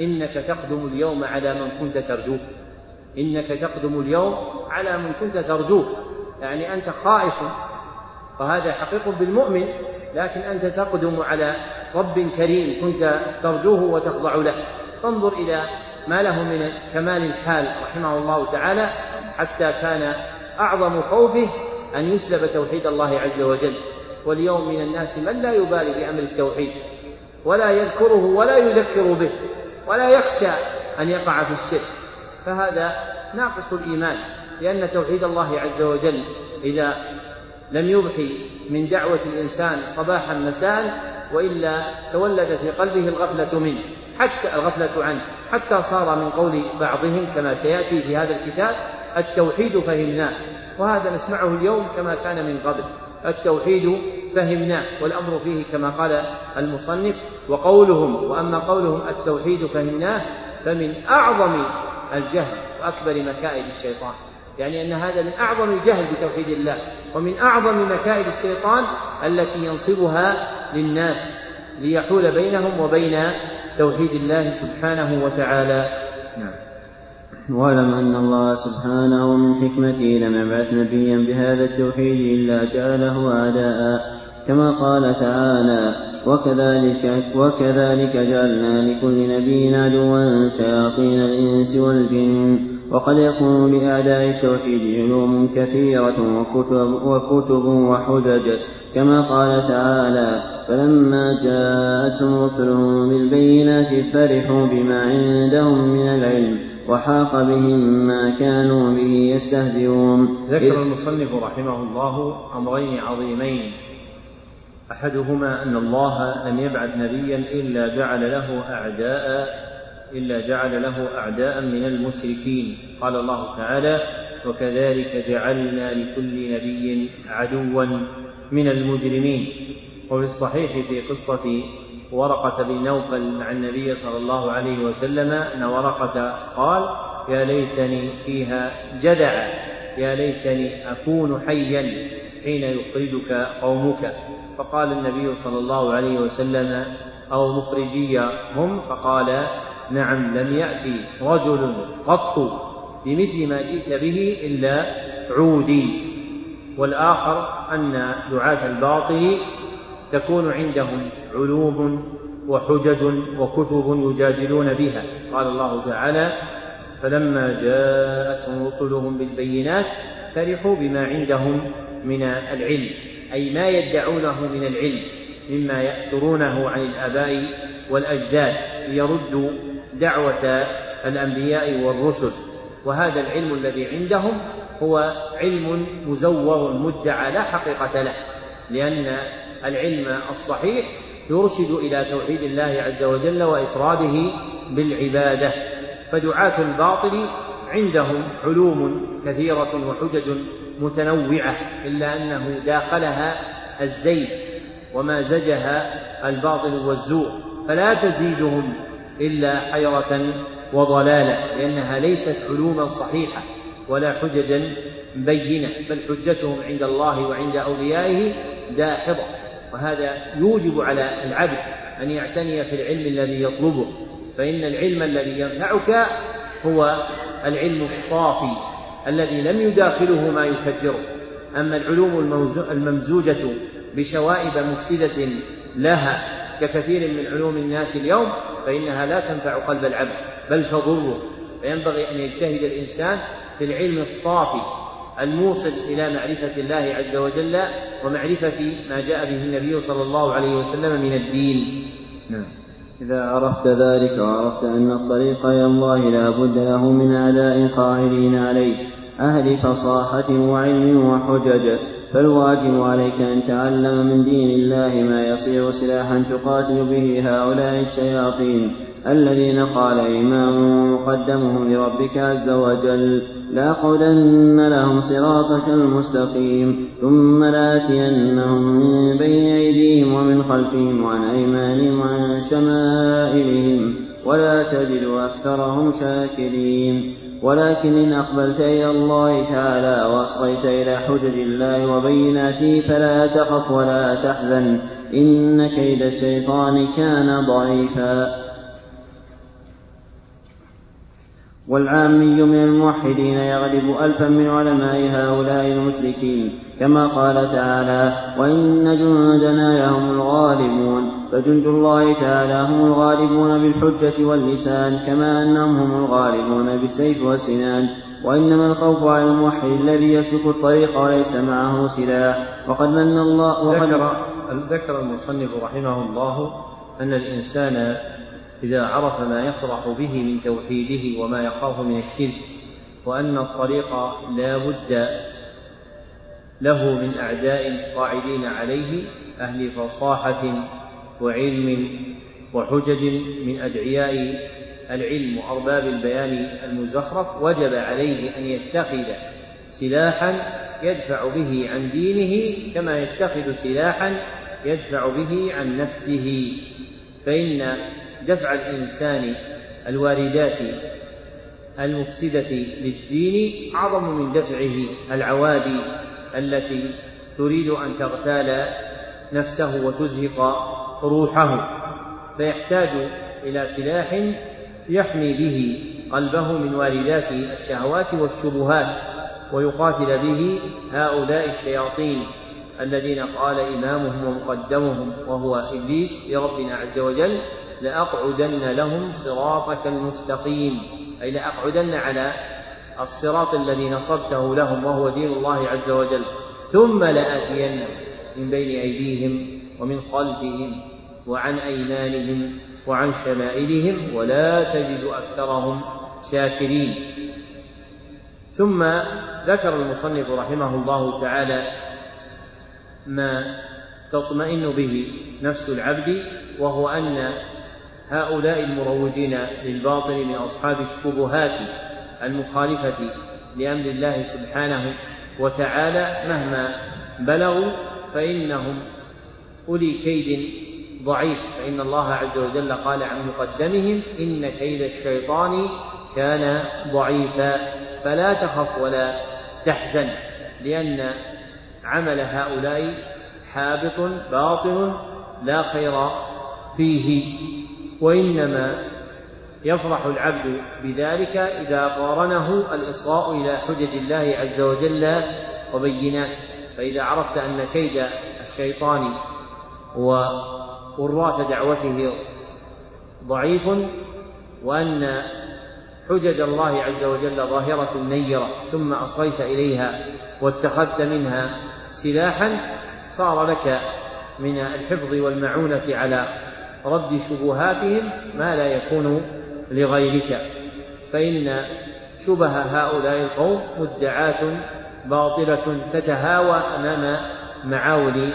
إنك تقدم اليوم على من كنت ترجوه. إنك تقدم اليوم على من كنت ترجوه. يعني أنت خائف وهذا حقيق بالمؤمن لكن أنت تقدم على رب كريم كنت ترجوه وتخضع له. فانظر إلى ما له من كمال الحال رحمه الله تعالى حتى كان أعظم خوفه أن يسلب توحيد الله عز وجل. واليوم من الناس من لا يبالي بأمر التوحيد ولا يذكره ولا يذكر به ولا يخشى أن يقع في الشرك. فهذا ناقص الإيمان لأن توحيد الله عز وجل إذا لم يضحي من دعوة الإنسان صباحا مساء وإلا تولد في قلبه الغفلة منه حتى الغفلة عنه حتى صار من قول بعضهم كما سيأتي في هذا الكتاب التوحيد فهمناه. وهذا نسمعه اليوم كما كان من قبل. التوحيد فهمناه والأمر فيه كما قال المصنف وقولهم وأما قولهم التوحيد فهمناه فمن أعظم الجهل وأكبر مكائد الشيطان. يعني أن هذا من أعظم الجهل بتوحيد الله ومن أعظم مكائد الشيطان التي ينصبها للناس ليحول بينهم وبين توحيد الله سبحانه وتعالى. نعم. واعلم أن الله سبحانه من حكمته لم يبعث نبيا بهذا التوحيد إلا جعله أعداء كما قال تعالى وكذلك وكذلك جعلنا لكل نبي عدوا شياطين الإنس والجن وقد يكون لأعداء التوحيد علوم كثيرة وكتب, وكتب وحجج. كما قال تعالى فلما جاءتهم رسلهم بالبينات فرحوا بما عندهم من العلم وحاق بهم ما كانوا به يستهزئون. ذكر المصنف رحمه الله أمرين عظيمين. أحدهما أن الله لم يبعث نبيا إلا جعل له أعداء إلا جعل له أعداء من المشركين. قال الله تعالى وكذلك جعلنا لكل نبي عدوا من المجرمين. وفي الصحيح في قصة ورقة بن نوفل مع النبي صلى الله عليه وسلم أن ورقة قال يا ليتني فيها جدع يا ليتني أكون حيا حين يخرجك قومك. فقال النبي صلى الله عليه وسلم أو مخرجي هم فقال نعم لم يأتي رجل قط بمثل ما جئت به إلا عودي. والآخر أن دعاة الباطل تكون عندهم علوم وحجج وكتب يجادلون بها. قال الله تعالى فلما جاءتهم رسلهم بالبينات فرحوا بما عندهم من العلم أي ما يدعونه من العلم مما يأثرونه عن الآباء والأجداد ليردوا دعوة الأنبياء والرسل وهذا العلم الذي عندهم هو علم مزور مدعى لا حقيقة له لأن العلم الصحيح يرشد إلى توحيد الله عز وجل وإفراده بالعبادة فدعاة الباطل عندهم علوم كثيرة وحجج متنوعة إلا أنه داخلها الزيت ومازجها الباطل والزور فلا تزيدهم. إلا حيرة وضلالا لأنها ليست علوما صحيحة ولا حججا بينة بل حجتهم عند الله وعند أوليائه داحضة. وهذا يوجب على العبد أن يعتني في العلم الذي يطلبه فإن العلم الذي ينفعك هو العلم الصافي الذي لم يداخله ما يكدره. أما العلوم الممزوجة بشوائب مفسدة لها ككثير من علوم الناس اليوم فإنها لا تنفع قلب العبد بل تضره. فينبغي أن يجتهد الإنسان في العلم الصافي الموصل إلى معرفة الله عز وجل ومعرفة ما جاء به النبي صلى الله عليه وسلم من الدين. نعم. إذا عرفت ذلك وعرفت أن الطريق إلى الله لا بد له من أعداء قائلين عليه أهل فصاحة وعلم وحجج. فالواجب عليك أن تعلم من دين الله ما يصير سلاحا تقاتل به هؤلاء الشياطين الذين قال إمام مقدمهم لربك عز وجل لأقعدن لهم صراطك المستقيم ثم لآتينهم من بين أيديهم ومن خلفهم وعن أيمانهم وعن شمائلهم ولا تجد أكثرهم شاكرين. ولكن إن أقبلت إلى الله تعالى وأصغيت إلى حجج الله وبيناته فلا تخف ولا تحزن. إن كيد الشيطان كان ضعيفا. والعامي من الموحدين يغلب ألفا من علماء هؤلاء المشركين. كما قال تعالى وإن جندنا لهم الغالبون فجند الله تعالى هم الغالبون بالحجة واللسان كما أنهم هم الغالبون بالسيف والسنان وإنما الخوف على الموحد الذي يسلك الطريق وليس معه سلاح وقد من الله وقد ذكر, ذكر المصنف رحمه الله أن الإنسان إذا عرف ما يفرح به من توحيده وما يخاف من الشرك وأن الطريق لا بد له من أعداء قاعدين عليه أهل فصاحة وعلم وحجج من أدعياء العلم وأرباب البيان المزخرف وجب عليه أن يتخذ سلاحا يدفع به عن دينه كما يتخذ سلاحا يدفع به عن نفسه. فإن دفع الإنسان الواردات المفسدة للدين أعظم من دفعه العوادي التي تريد أن تغتال نفسه وتزهق روحه فيحتاج إلى سلاح يحمي به قلبه من واردات الشهوات والشبهات ويقاتل به هؤلاء الشياطين الذين قال إمامهم ومقدمهم وهو إبليس لربنا عز وجل لأقعدن لهم صراطك المستقيم أي لأقعدن على الصراط الذي نصبته لهم وهو دين الله عز وجل. ثم لآتينهم من بين أيديهم ومن خلفهم وعن أيمانهم وعن شمائلهم ولا تجد أكثرهم شاكرين. ثم ذكر المصنف رحمه الله تعالى ما تطمئن به نفس العبد وهو أن هؤلاء المروجين للباطل من أصحاب الشبهات المخالفة لأمر الله سبحانه وتعالى مهما بلغوا فإنهم أولي كيد ضعيف. فإن الله عز وجل قال عن مقدمهم إن كيد الشيطان كان ضعيفا. فلا تخف ولا تحزن لأن عمل هؤلاء حابط باطل لا خير فيه وإنما يفرح العبد بذلك إذا قارنه الإصغاء إلى حجج الله عز وجل وبيناته. فإذا عرفت أن كيد الشيطان وقراة دعوته ضعيف وأن حجج الله عز وجل ظاهرة نيرة ثم أصغيت إليها واتخذت منها سلاحا صار لك من الحفظ والمعونة على رد شبهاتهم ما لا يكون لغيرك. فإن شبه هؤلاء القوم مدعاة باطلة تتهاوى أمام معاول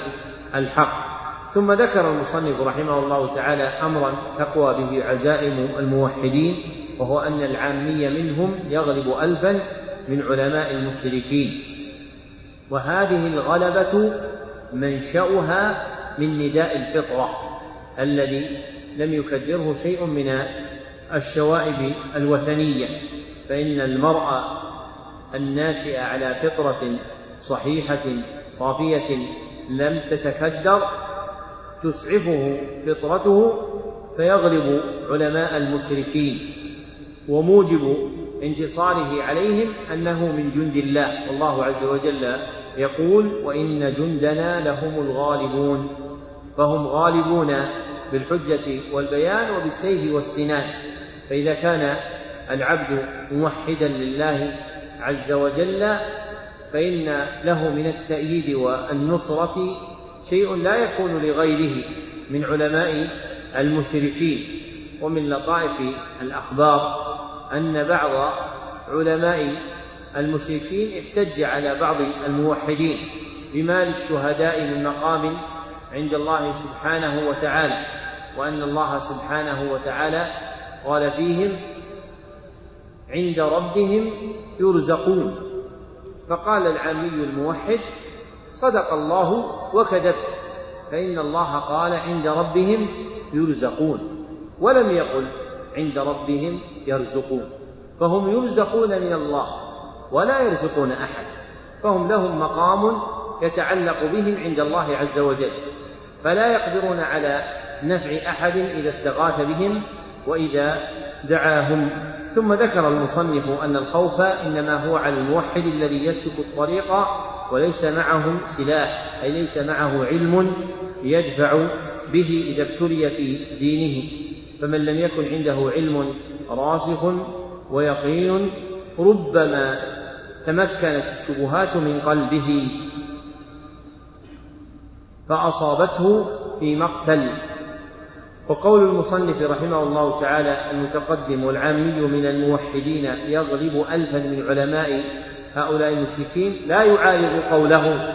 الحق. ثم ذكر المصنف رحمه الله تعالى أمرا تقوى به عزائم الموحدين وهو أن العامي منهم يغلب ألفا من علماء المشركين. وهذه الغلبة منشأها من نداء الفطرة الذي لم يكدره شيء من الشوائب الوثنية فإن المرء الناشئ على فطرة صحيحة صافية لم تتكدر تسعفه فطرته فيغلب علماء المشركين وموجب انتصاره عليهم أنه من جند الله. والله عز وجل يقول وإن جندنا لهم الغالبون فهم غالبون بالحجة والبيان وبالسيف والسنان. فإذا كان العبد موحدا لله عز وجل فإن له من التأييد والنصرة شيء لا يكون لغيره من علماء المشركين ومن لطائف الأخبار أن بعض علماء المشركين احتج على بعض الموحدين بما للشهداء من مقام عند الله سبحانه وتعالى وأن الله سبحانه وتعالى قال فيهم عند ربهم يرزقون. فقال العامي الموحد صدق الله وكذبت فإن الله قال عند ربهم يرزقون ولم يقل عند ربهم يرزقون. فهم يرزقون من الله ولا يرزقون أحد فهم لهم مقام يتعلق بهم عند الله عز وجل فلا يقدرون على نفع أحد إذا استغاث بهم وإذا دعاهم ثم ذكر المصنف أن الخوف إنما هو على الموحد الذي يسلك الطريق وليس معه سلاح أي ليس معه علم يدفع به إذا ابتلي في دينه. فمن لم يكن عنده علم راسخ ويقين ربما تمكنت الشبهات من قلبه فأصابته في مقتل. وقول المصنف رحمه الله تعالى المتقدم والعامي من الموحدين يغلب ألفا من علماء هؤلاء المشركين لا يعارض قوله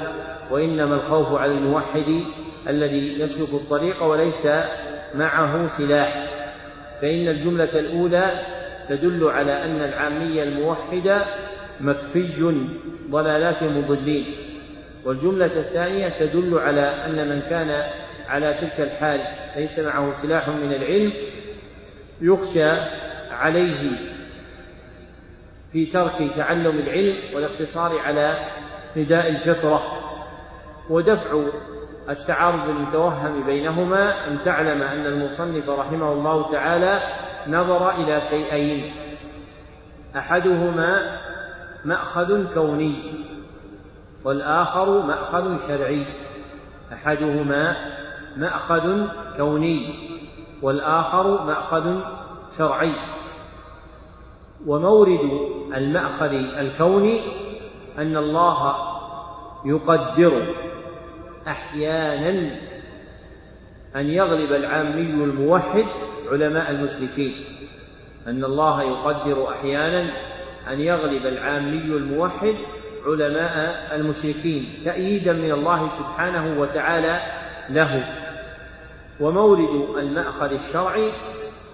وإنما الخوف على الموحد الذي يسلك الطريق وليس معه سلاح. فإن الجملة الأولى تدل على أن العامي الموحد مكفي ضلالات مضلين والجملة الثانية تدل على أن من كان على تلك الحال ليس معه سلاح من العلم يخشى عليه في ترك تعلم العلم والاقتصار على نداء الفطرة. ودفع التعارض المتوهم بينهما أن تعلم أن المصنف رحمه الله تعالى نظر إلى شيئين. أحدهما مأخذ كوني والآخر مأخذ شرعي. أحدهما مأخذ كوني والآخر مأخذ شرعي. ومورد المأخذ الكوني أن الله يقدر أحيانا أن يغلب العامي الموحد علماء المشركين. أن الله يقدر أحيانا أن يغلب العامي الموحد علماء المشركين تأييدا من الله سبحانه وتعالى له. ومورد المأخذ الشرعي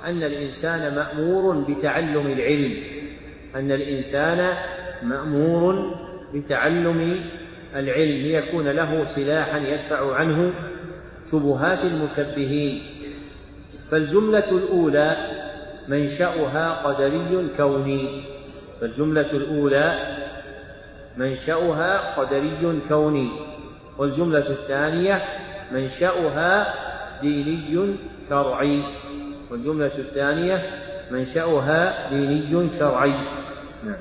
أن الإنسان مأمور بتعلم العلم أن الإنسان مأمور بتعلم العلم ليكون له سلاحا يدفع عنه شبهات المشبهين. فالجملة الأولى منشأها قدري كوني. فالجملة الأولى منشأها قدري كوني. والجملة الثانية منشأها ديني شرعي. والجملة الثانية منشأها ديني شرعي. نعم.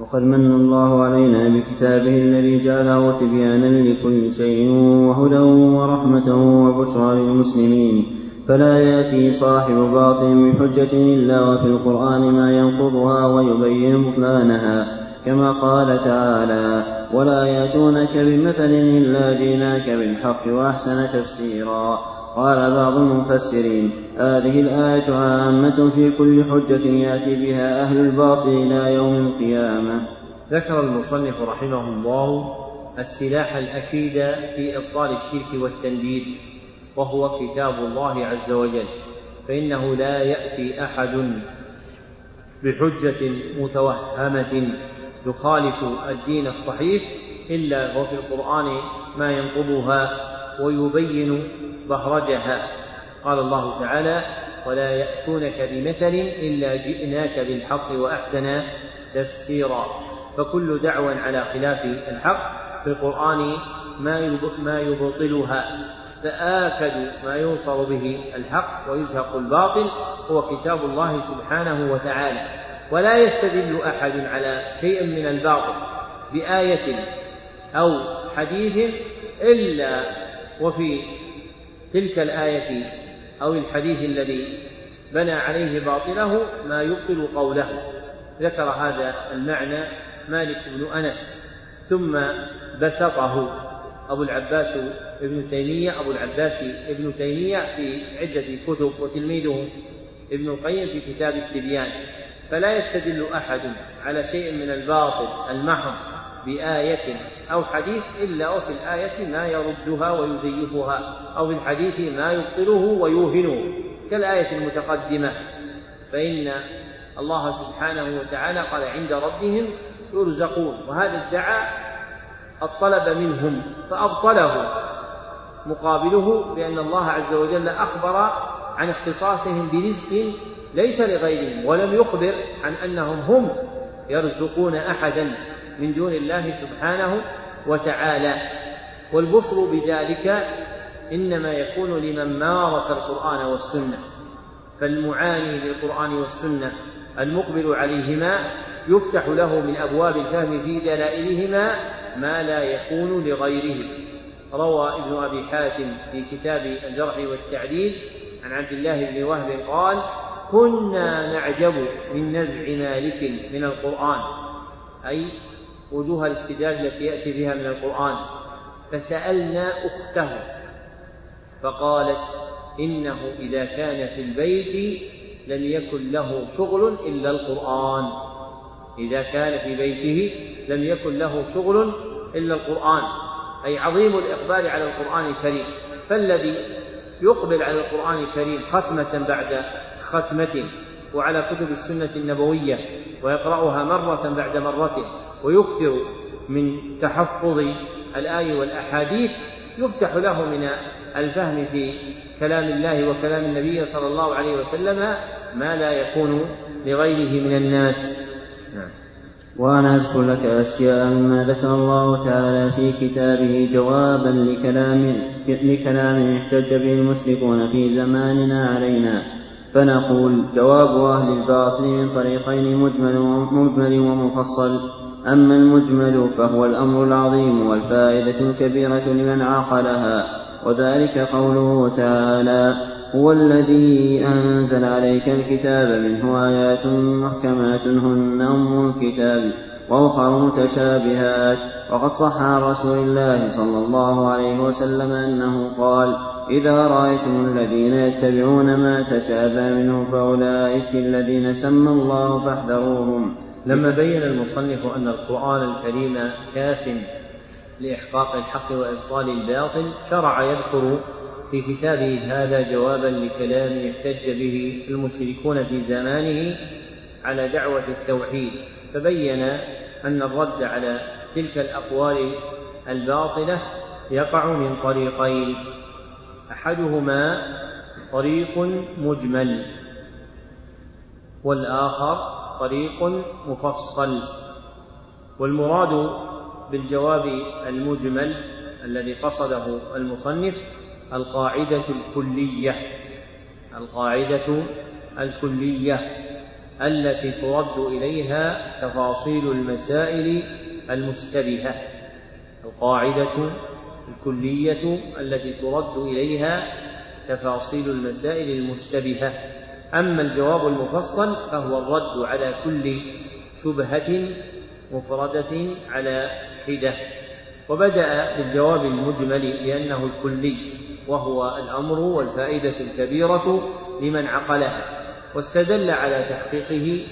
وقد من الله علينا بكتابه الذي جعله تبيانا لكل شيء وهدى ورحمة وبشرى للمسلمين. فلا يأتي صاحب باطل بحجة إلا وفي القرآن ما ينقضها ويبين بطلانها كما قال تعالى ولا يأتونك بمثل إلا جيناك بالحق وأحسن تفسيرا قال بعض المفسرين هذه الآية عامة في كل حجة يأتي بها أهل الباطل إلى يوم القيامة ذكر المصنف رحمه الله السلاح الأكيد في إبطال الشرك والتنديد وهو كتاب الله عز وجل فإنه لا يأتي أحد بحجة متوهمة يخالف الدين الصحيح إلا وفي القرآن ما ينقضها ويبين بهرجها. قال الله تعالى ولا يأتونك بمثل إلا جئناك بالحق وأحسن تفسيرا. فكل دعوى على خلاف الحق في القرآن ما ما يبطلها. فآكد ما ينصر به الحق ويزهق الباطل هو كتاب الله سبحانه وتعالى. ولا يستدل أحد على شيء من الباطل بآية أو حديث إلا وفي تلك الآية أو الحديث الذي بنى عليه باطله ما يبطل قوله. ذكر هذا المعنى مالك بن أنس ثم بسطه أبو العباس ابن تيمية أبو العباس ابن تيمية في عدة كتب وتلميذه ابن القيم في كتاب التبيان. فلا يستدل أحد على شيء من الباطل المحض بآية أو حديث إلا وفي الآية ما يردها ويزيفها أو في الحديث ما يبطله ويوهنه. كالآية المتقدمة فإن الله سبحانه وتعالى قال عند ربهم يرزقون وهذا ادعى الطلب منهم فأبطله مقابله بأن الله عز وجل أخبر عن اختصاصهم برزق ليس لغيرهم ولم يخبر عن أنهم هم يرزقون أحدا من دون الله سبحانه وتعالى. والبصر بذلك إنما يكون لمن مارس القرآن والسنة. فالمعاني للقرآن والسنة المقبل عليهما يفتح له من أبواب الفهم في دلائلهما ما لا يكون لغيره. روى ابن أبي حاتم في كتاب الجرح والتعديل عن عبد الله بن وهب قال كنا نعجب من نزع مالك من القرآن أي وجوه الاستدلال التي يأتي بها من القرآن. فسألنا أخته فقالت إنه إذا كان في البيت لم يكن له شغل إلا القرآن. إذا كان في بيته لم يكن له شغل إلا القرآن أي عظيم الإقبال على القرآن الكريم. فالذي يقبل على القرآن الكريم ختمة بعد ختمة وعلى كتب السنة النبوية ويقرأها مرة بعد مرة ويكثر من تحفظ الآي والأحاديث يفتح له من الفهم في كلام الله وكلام النبي صلى الله عليه وسلم ما لا يكون لغيره من الناس نعم. وأنا أذكر لك أشياء مما ذكر الله تعالى في كتابه جوابا لكلام لكلام احتج به المشركون في زماننا علينا. فنقول جواب أهل الباطل من طريقين مجمل مجمل ومفصل. أما المجمل فهو الأمر العظيم والفائدة الكبيرة لمن عقلها وذلك قوله تعالى هو الذي أنزل عليك الكتاب منه آيات محكمات هن أم الكتاب وأخر متشابهات. وقد صح عن رسول الله صلى الله عليه وسلم أنه قال إذا رأيتم الذين يتبعون ما تشابه منه فأولئك الذين سمى الله فاحذروهم. لما بين المصنف أن القرآن الكريم كاف لإحقاق الحق وإبطال الباطل شرع يذكر في كتابه هذا جوابا لكلام احتج به المشركون في زمانه على دعوة التوحيد فبين أن الرد على تلك الأقوال الباطلة يقع من طريقين أحدهما طريق مجمل والآخر طريق مفصل والمراد بالجواب المجمل الذي قصده المصنف القاعدة الكلية القاعدة الكلية التي ترد إليها تفاصيل المسائل المشتبهة القاعدة الكلية التي ترد إليها تفاصيل المسائل المشتبهة. أما الجواب المفصل فهو الرد على كل شبهة مفردة على حدة. وبدأ بالجواب المجمل لأنه الكلي. وهو الأمر والفائدة الكبيرة لمن عقلها واستدل على تحقيقه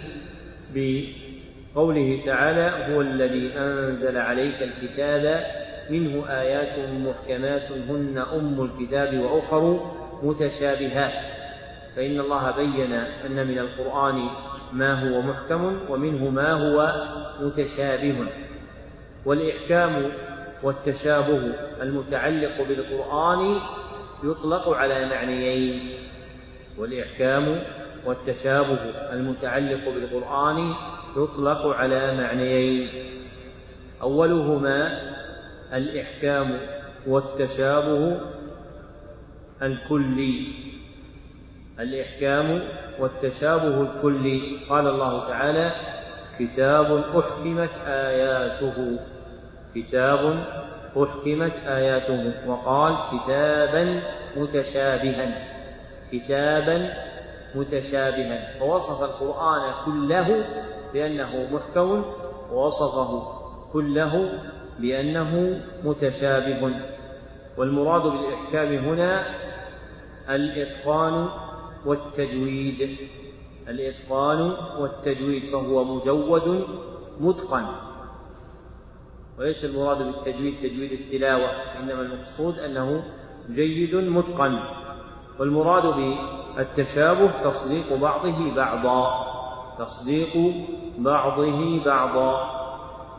بقوله تعالى هو الذي أنزل عليك الكتاب منه آيات محكمات هن أم الكتاب وأخر متشابهات فإن الله بين أن من القرآن ما هو محكم ومنه ما هو متشابه والإحكام والتشابه المتعلق بالقرآن يطلق على معنيين والإحكام والتشابه المتعلق بالقرآن يطلق على معنيين. أولهما الإحكام والتشابه الكلي. الإحكام والتشابه الكلي. قال الله تعالى كتاب أحكمت آياته. كتاب أحكمت آياته وقال كتابا متشابها كتابا متشابها. فوصف القرآن كله بأنه محكم ووصفه كله بأنه متشابه. والمراد بالإحكام هنا الإتقان والتجويد الإتقان والتجويد فهو مجود متقن. وليس المراد بالتجويد تجويد التلاوة إنما المقصود أنه جيد متقن والمراد بالتشابه تصديق بعضه بعضا تصديق بعضه بعضا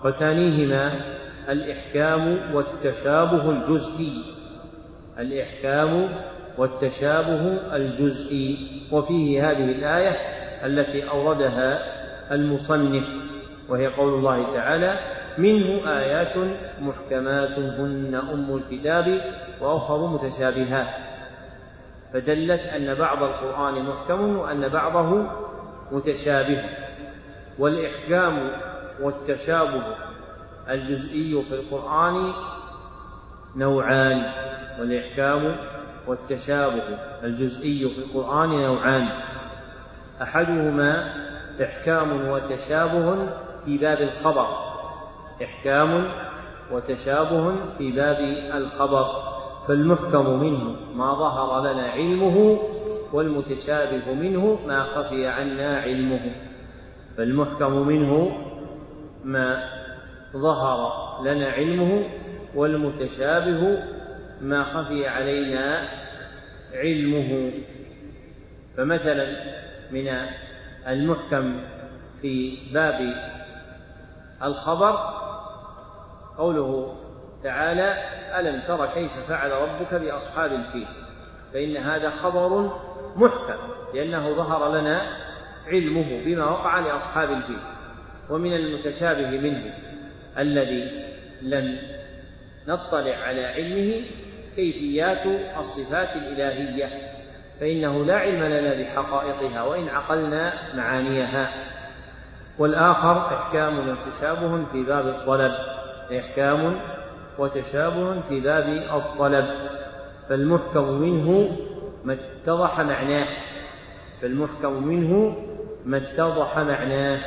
وثانيهما الإحكام والتشابه الجزئي الإحكام والتشابه الجزئي وفيه هذه الآية التي أوردها المصنف وهي قول الله تعالى منه آيات محكمات هن أم الكتاب وأخر متشابهات. فدلت أن بعض القرآن محكم وأن بعضه متشابه. والإحكام والتشابه الجزئي في القرآن نوعان والإحكام والتشابه الجزئي في القرآن نوعان. أحدهما إحكام وتشابه في باب الخبر. إحكام وتشابه في باب الخبر فالمحكم منه ما ظهر لنا علمه والمتشابه منه ما خفي عنا علمه فالمحكم منه ما ظهر لنا علمه والمتشابه ما خفي علينا علمه. فمثلا من المحكم في باب الخبر قوله تعالى ألم تر كيف فعل ربك بأصحاب الفيل؟ فإن هذا خبر محكم لأنه ظهر لنا علمه بما وقع لأصحاب الفيل ومن المتشابه منه الذي لم نطلع على علمه كيفيات الصفات الإلهية فإنه لا علم لنا بحقائقها وإن عقلنا معانيها. والآخر إحكام وتشابه في باب الطلب. إحكام وتشابه في باب الطلب فالمحكم منه ما اتضح معناه فالمحكم منه ما اتضح معناه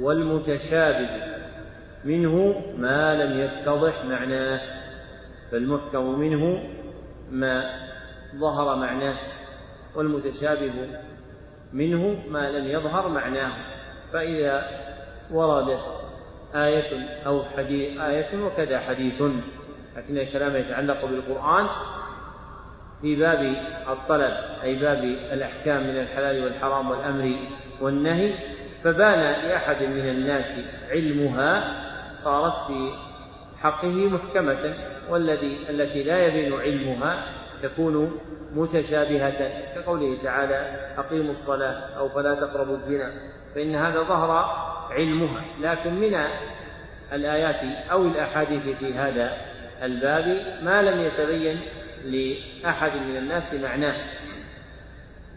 والمتشابه منه ما لم يتضح معناه فالمحكم منه ما ظهر معناه والمتشابه منه ما لم يظهر معناه فإذا وردت آية أو حديث آية وكذا حديث. لكن الكلام يتعلق بالقرآن في باب الطلب أي باب الأحكام من الحلال والحرام والأمر والنهي. فبان لأحد من الناس علمها صارت في حقه محكمة والذي التي لا يبين علمها تكون متشابهة. كقوله تعالى أقيموا الصلاة أو فلا تقربوا الزنا. فإن هذا ظهر علمها. لكن من الآيات أو الأحاديث في هذا الباب ما لم يتبين لأحد من الناس معناه.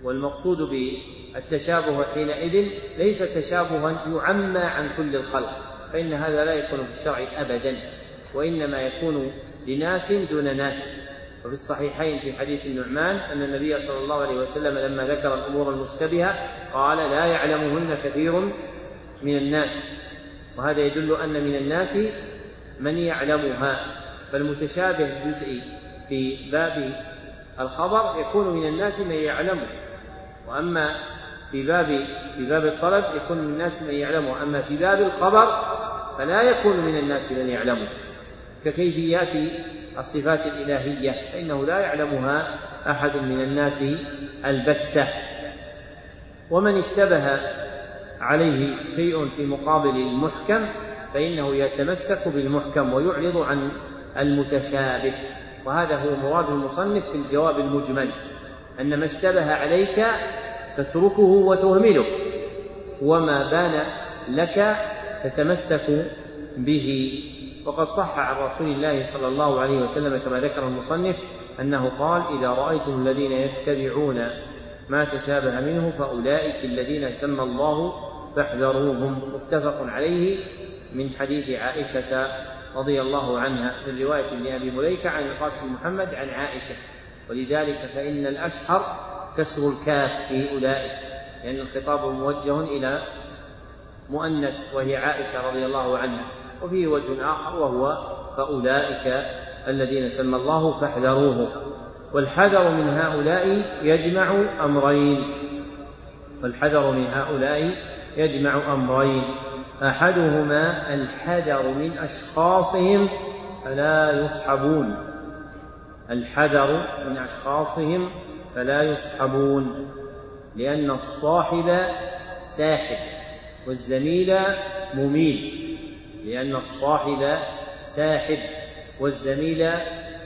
والمقصود بالتشابه حينئذ ليس تشابها يعمى عن كل الخلق فإن هذا لا يكون في الشرع أبدا وإنما يكون لناس دون ناس. وفي الصحيحين في حديث النعمان أن النبي صلى الله عليه وسلم لما ذكر الأمور المشتبهة قال لا يعلمهن كثير من الناس. وهذا يدل أن من الناس من يعلمها. فالمتشابه الجزئي في باب الخبر يكون من الناس من يعلمه. وأما في باب في باب الطلب يكون من الناس من يعلمه. أما في باب الخبر فلا يكون من الناس من يعلمه. ككيفيات الصفات الإلهية فإنه لا يعلمها أحد من الناس البتة. ومن اشتبه عليه شيء في مقابل المحكم فإنه يتمسك بالمحكم ويعرض عن المتشابه. وهذا هو مراد المصنف في الجواب المجمل أن ما اشتبه عليك تتركه وتهمله وما بان لك تتمسك به. وقد صح عن رسول الله صلى الله عليه وسلم كما ذكر المصنف أنه قال إذا رأيتم الذين يتبعون ما تشابه منه فأولئك الذين سمى الله فاحذروهم. متفق عليه من حديث عائشة رضي الله عنها من رواية ابن أبي مليكة عن القاسم محمد عن عائشة. ولذلك فإن الأشهر كسر الكاف في أولئك. لأن يعني الخطاب موجه إلى مؤنث وهي عائشة رضي الله عنها. وفيه وجه آخر وهو فأولئك الذين سمى الله فاحذروه والحذر من هؤلاء يجمع أمرين. والحذر من هؤلاء يجمع أمرين. أحدهما الحذر من أشخاصهم فلا يصحبون. الحذر من أشخاصهم فلا يصحبون. لأن الصاحب ساحب والزميل مميل. لأن الصاحب ساحب والزميل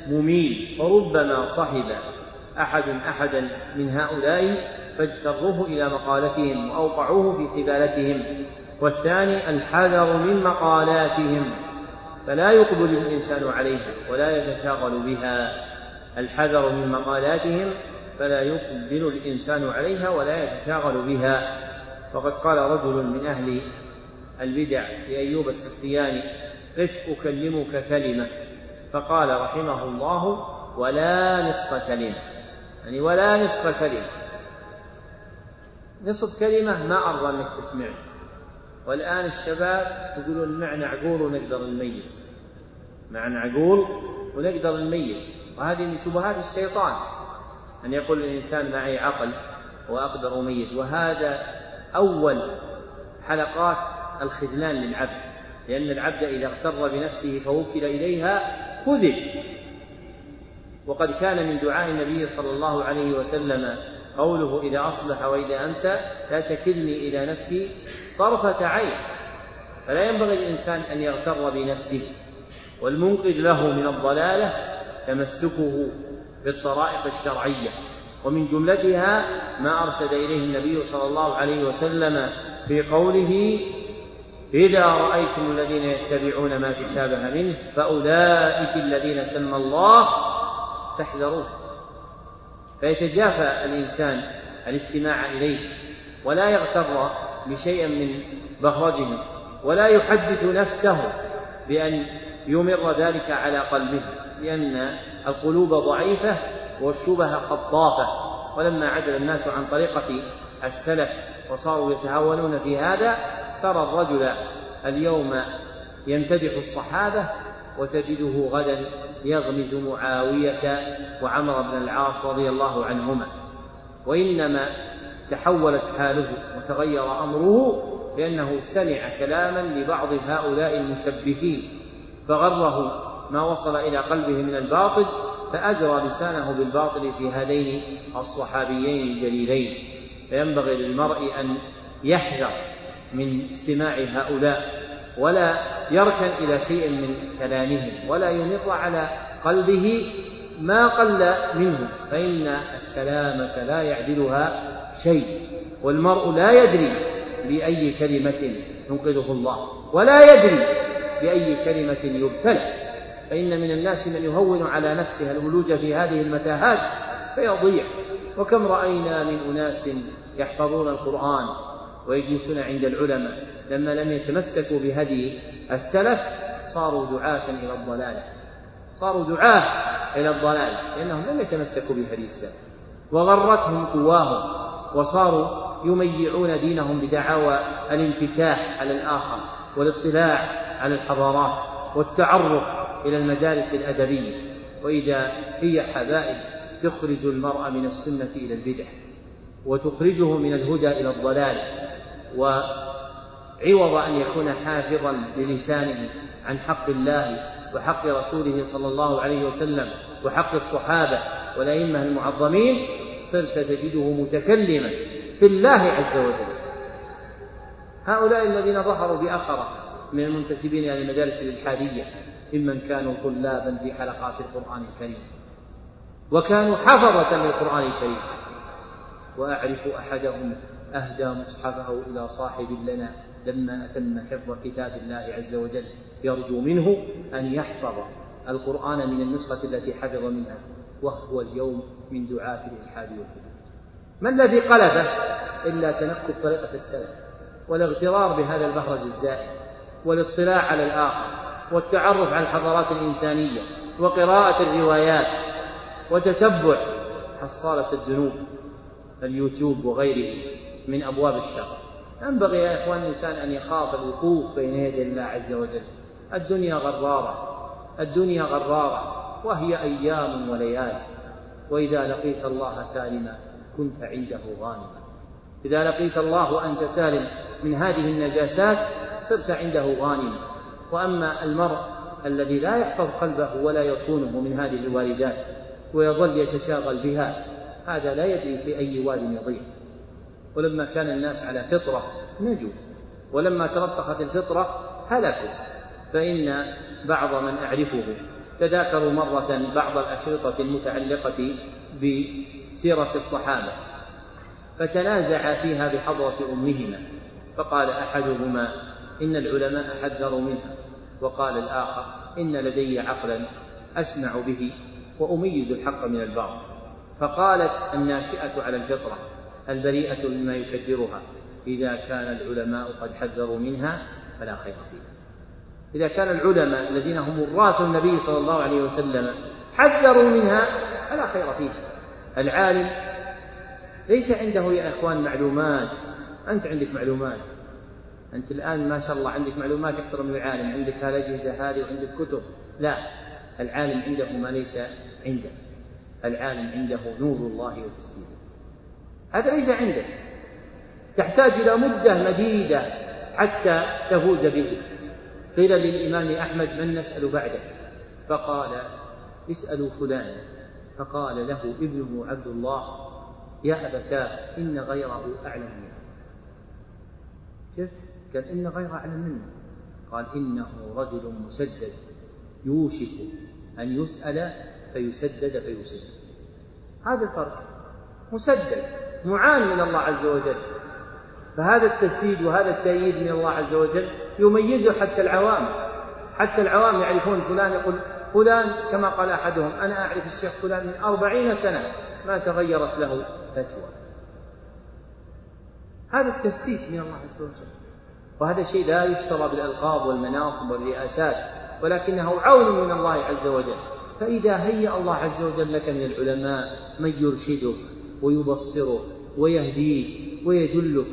مميل فربما صحب أحد أحدا من هؤلاء فاجتروه إلى مقالتهم وأوقعوه في حبالتهم والثاني الحذر من مقالاتهم فلا يقبل الإنسان عليها ولا يتشاغل بها الحذر من مقالاتهم فلا يقبل الإنسان عليها ولا يتشاغل بها وقد قال رجل من أهل البدع لأيوب السختياني قف أكلمك كلمة. فقال رحمه الله ولا نصف كلمة. يعني ولا نصف كلمة. نصف كلمة ما أرضى أنك تسمعني والآن الشباب يقولون معنا عقول ونقدر نميز. معنا عقول ونقدر نميز. وهذه من شبهات الشيطان. أن يقول الإنسان معي عقل وأقدر أميز. وهذا أول حلقات الخذلان للعبد لأن العبد إذا اغتر بنفسه فوكل إليها خذل. وقد كان من دعاء النبي صلى الله عليه وسلم قوله إذا أصبح وإذا أمسى لا تكلني إلى نفسي طرفة عين. فلا ينبغي الإنسان أن يغتر بنفسه والمنقذ له من الضلالة تمسكه بالطرائق الشرعية. ومن جملتها ما أرشد إليه النبي صلى الله عليه وسلم في قوله إذا رأيتم الذين يتبعون ما تشابه منه فأولئك الذين سمى الله فاحذروه. فيتجافى الإنسان الاستماع إليه ولا يغتر بشيء من بهرجهم ولا يحدث نفسه بأن يمر ذلك على قلبه لأن القلوب ضعيفة والشبه خطافة. ولما عدل الناس عن طريقة السلف وصاروا يتهاونون في هذا ترى الرجل اليوم يمتدح الصحابة وتجده غدا يغمز معاوية وعمر بن العاص رضي الله عنهما. وإنما تحولت حاله وتغير أمره لأنه سمع كلاما لبعض هؤلاء المشبهين فغره ما وصل إلى قلبه من الباطل فأجرى لسانه بالباطل في هذين الصحابيين الجليلين. فينبغي للمرء أن يحذر من استماع هؤلاء ولا يركن إلى شيء من كلامهم ولا يمر على قلبه ما قل منه فإن السلامة لا يعدلها شيء والمرء لا يدري بأي كلمة ينقذه الله ولا يدري بأي كلمة يبتلى فإن من الناس من يهون على نفسه الولوج في هذه المتاهات فيضيع. وكم رأينا من أناس يحفظون القرآن ويجلسون عند العلماء. لما لم يتمسكوا بهدي السلف صاروا دعاة إلى الضلالة. صاروا دعاة إلى الضلال لأنهم لم يتمسكوا بهدي السلف. وغرتهم قواهم وصاروا يميعون دينهم بدعاوى الانفتاح على الآخر والاطلاع على الحضارات والتعرف إلى المدارس الأدبية. وإذا هي حبائل تخرج المرء من السنة إلى البدع وتخرجه من الهدى إلى الضلال وعوض أن يكون حافظا للسانه عن حق الله وحق رسوله صلى الله عليه وسلم وحق الصحابة والأئمة المعظمين صرت تجده متكلما في الله عز وجل. هؤلاء الذين ظهروا بأخرة من المنتسبين إلى المدارس الإلحادية ممن كانوا طلابا في حلقات القرآن الكريم وكانوا حفظة للقرآن الكريم. وأعرف أحدهم أهدى مصحفه إلى صاحب لنا لما أتم حفظ كتاب الله عز وجل. يرجو منه أن يحفظ القرآن من النسخة التي حفظ منها وهو اليوم من دعاة الإلحاد والفتن. ما الذي قلبه إلا تنكب طريقة السلف والاغترار بهذا البهرج الزائد والاطلاع على الآخر والتعرف على الحضارات الإنسانية وقراءة الروايات وتتبع حصالة الذنوب اليوتيوب وغيره. من أبواب الشر. ينبغي يا إخوان الإنسان أن يخاف الوقوف بين يدي الله عز وجل. الدنيا غرارة. الدنيا غرارة. وهي أيام وليالي وإذا لقيت الله سالما كنت عنده غانما. إذا لقيت الله وأنت سالم من هذه النجاسات صرت عنده غانما. وأما المرء الذي لا يحفظ قلبه ولا يصونه من هذه الواردات ويظل يتشاغل بها هذا لا يدري في أي واد يضيع. ولما كان الناس على فطرة نجوا ولما تلطخت الفطرة هلكوا فإن بعض من أعرفه تذاكروا مرة بعض الأشرطة المتعلقة بسيرة الصحابة فتنازعا فيها بحضرة أمهما فقال أحدهما إن العلماء حذروا منها وقال الآخر إن لدي عقلا أسمع به وأميز الحق من الباطل فقالت الناشئة على الفطرة البريئة مما يكدرها. إذا كان العلماء قد حذروا منها فلا خير فيها. إذا كان العلماء الذين هم وراث النبي صلى الله عليه وسلم حذروا منها فلا خير فيها. العالم ليس عنده يا إخوان معلومات. أنت عندك معلومات. أنت الآن ما شاء الله عندك معلومات أكثر من العالم. عندك هالأجهزة هذه وعندك كتب. لا العالم عنده ما ليس عندك العالم عنده نور الله وتسليمه. هذا ليس عندك. تحتاج إلى مدة مديدة حتى تفوز به. قيل للإمام أحمد من نسأل بعدك؟ فقال اسألوا فلان. فقال له ابنه عبد الله يا أبتاه إن غيره أعلم منه شفت قال إن غيره أعلم منه قال إنه رجل مسدد يوشك أن يسأل فيسدد فيسدد. هذا الفرق. مسدد. معان من الله عز وجل. فهذا التسديد وهذا التأييد من الله عز وجل يميزه حتى العوام. حتى العوام يعرفون فلان يقول فلان كما قال أحدهم أنا أعرف الشيخ فلان من أربعين سنة ما تغيرت له فتوى. هذا التسديد من الله عز وجل. وهذا شيء لا يشترى بالألقاب والمناصب والرئاسات ولكنه عون من الله عز وجل. فإذا هيأ الله عز وجل لك من العلماء من يرشدك ويبصرك ويهديك ويدلك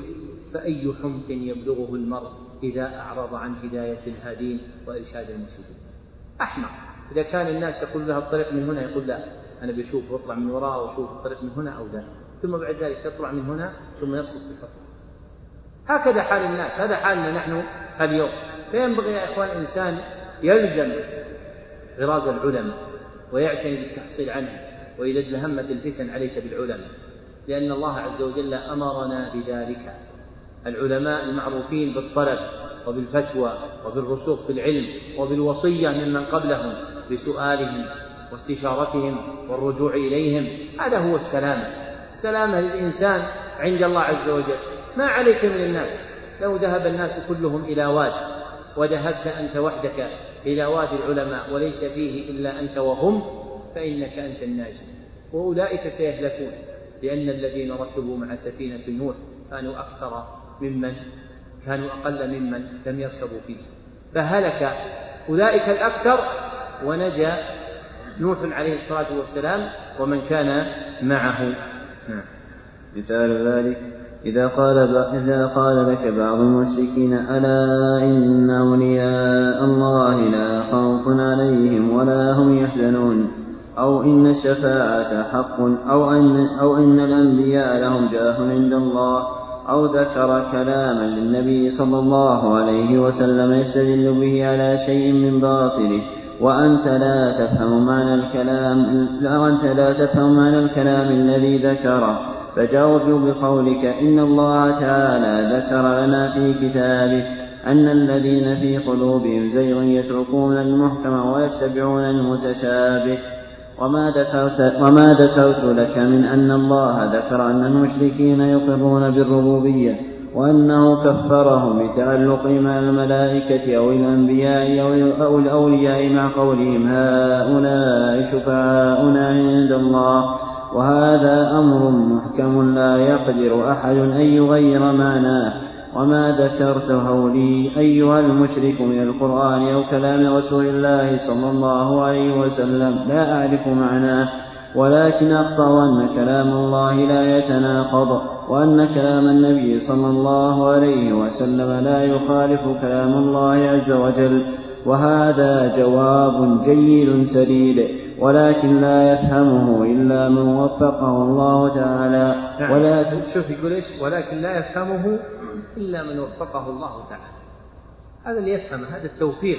فأي حمق يبلغه المرء إذا أعرض عن هداية الهادين وإرشاد المرشدين أحمق. إذا كان الناس يقول له الطريق من هنا يقول لا أنا بشوف واطلع من وراء وأشوف الطريق من هنا أو لا. ثم بعد ذلك يطلع من هنا ثم يسقط في الحفرة هكذا حال الناس. هذا حالنا نحن اليوم. فينبغي يا إخوان الإنسان يلزم غراز العلماء ويعتني بالتحصيل عنه وإذا ادلهمت الفتن عليك بالعلماء. لأن الله عز وجل أمرنا بذلك. العلماء المعروفين بالطلب وبالفتوى وبالرسوخ في العلم وبالوصية ممن قبلهم بسؤالهم واستشارتهم والرجوع إليهم هذا هو السلامة. السلامة للإنسان عند الله عز وجل. ما عليك من الناس؟ لو ذهب الناس كلهم إلى واد وذهبت أنت وحدك إلى وادي العلماء وليس فيه إلا أنت وهم فإنك أنت الناجي. وأولئك سيهلكون. لأن الذين ركبوا مع سفينة نوح كانوا أكثر ممن؟ كانوا أقل ممن لم يركبوا فيه. فهلك أولئك الأكثر ونجا نوح عليه الصلاة والسلام ومن كان معه. نعم. مثال ذلك إذا قال إذا قال لك بعض المشركين ألا إن أولياء الله لا خوف عليهم ولا هم يحزنون؟ أو إن الشفاعة حق أو أن أو إن الأنبياء لهم جاه عند الله أو ذكر كلاما للنبي صلى الله عليه وسلم يستدل به على شيء من باطله. وأنت لا تفهم معنى الكلام وأنت لا تفهم معنى الكلام الذي ذكره. فجاوب بقولك إن الله تعالى ذكر لنا في كتابه أن الذين في قلوبهم زيغ يتركون المحكم ويتبعون المتشابه. وما ذكرت, وما ذكرت لك من أن الله ذكر أن المشركين يقرون بالربوبية وأنه كفرهم بتعلقهم مع الملائكة أو الأنبياء أو الأولياء مع قولهم هؤلاء شفعاؤنا عند الله. وهذا أمر محكم لا يقدر أحد أن يغير معناه. وما ذكرته لي أيها المشرك من القرآن أو كلام رسول الله صلى الله عليه وسلم. لا أعرف معناه ولكن أقطع أن كلام الله لا يتناقض وأن كلام النبي صلى الله عليه وسلم لا يخالف كلام الله عز وجل. وهذا جواب جيد سديد ولكن لا يفهمه إلا من وفقه الله تعالى. نعم. ولكن شوف يقول إيش؟ ولكن لا يفهمه إلا من وفقه الله تعالى. هذا اللي يفهم هذا التوفيق.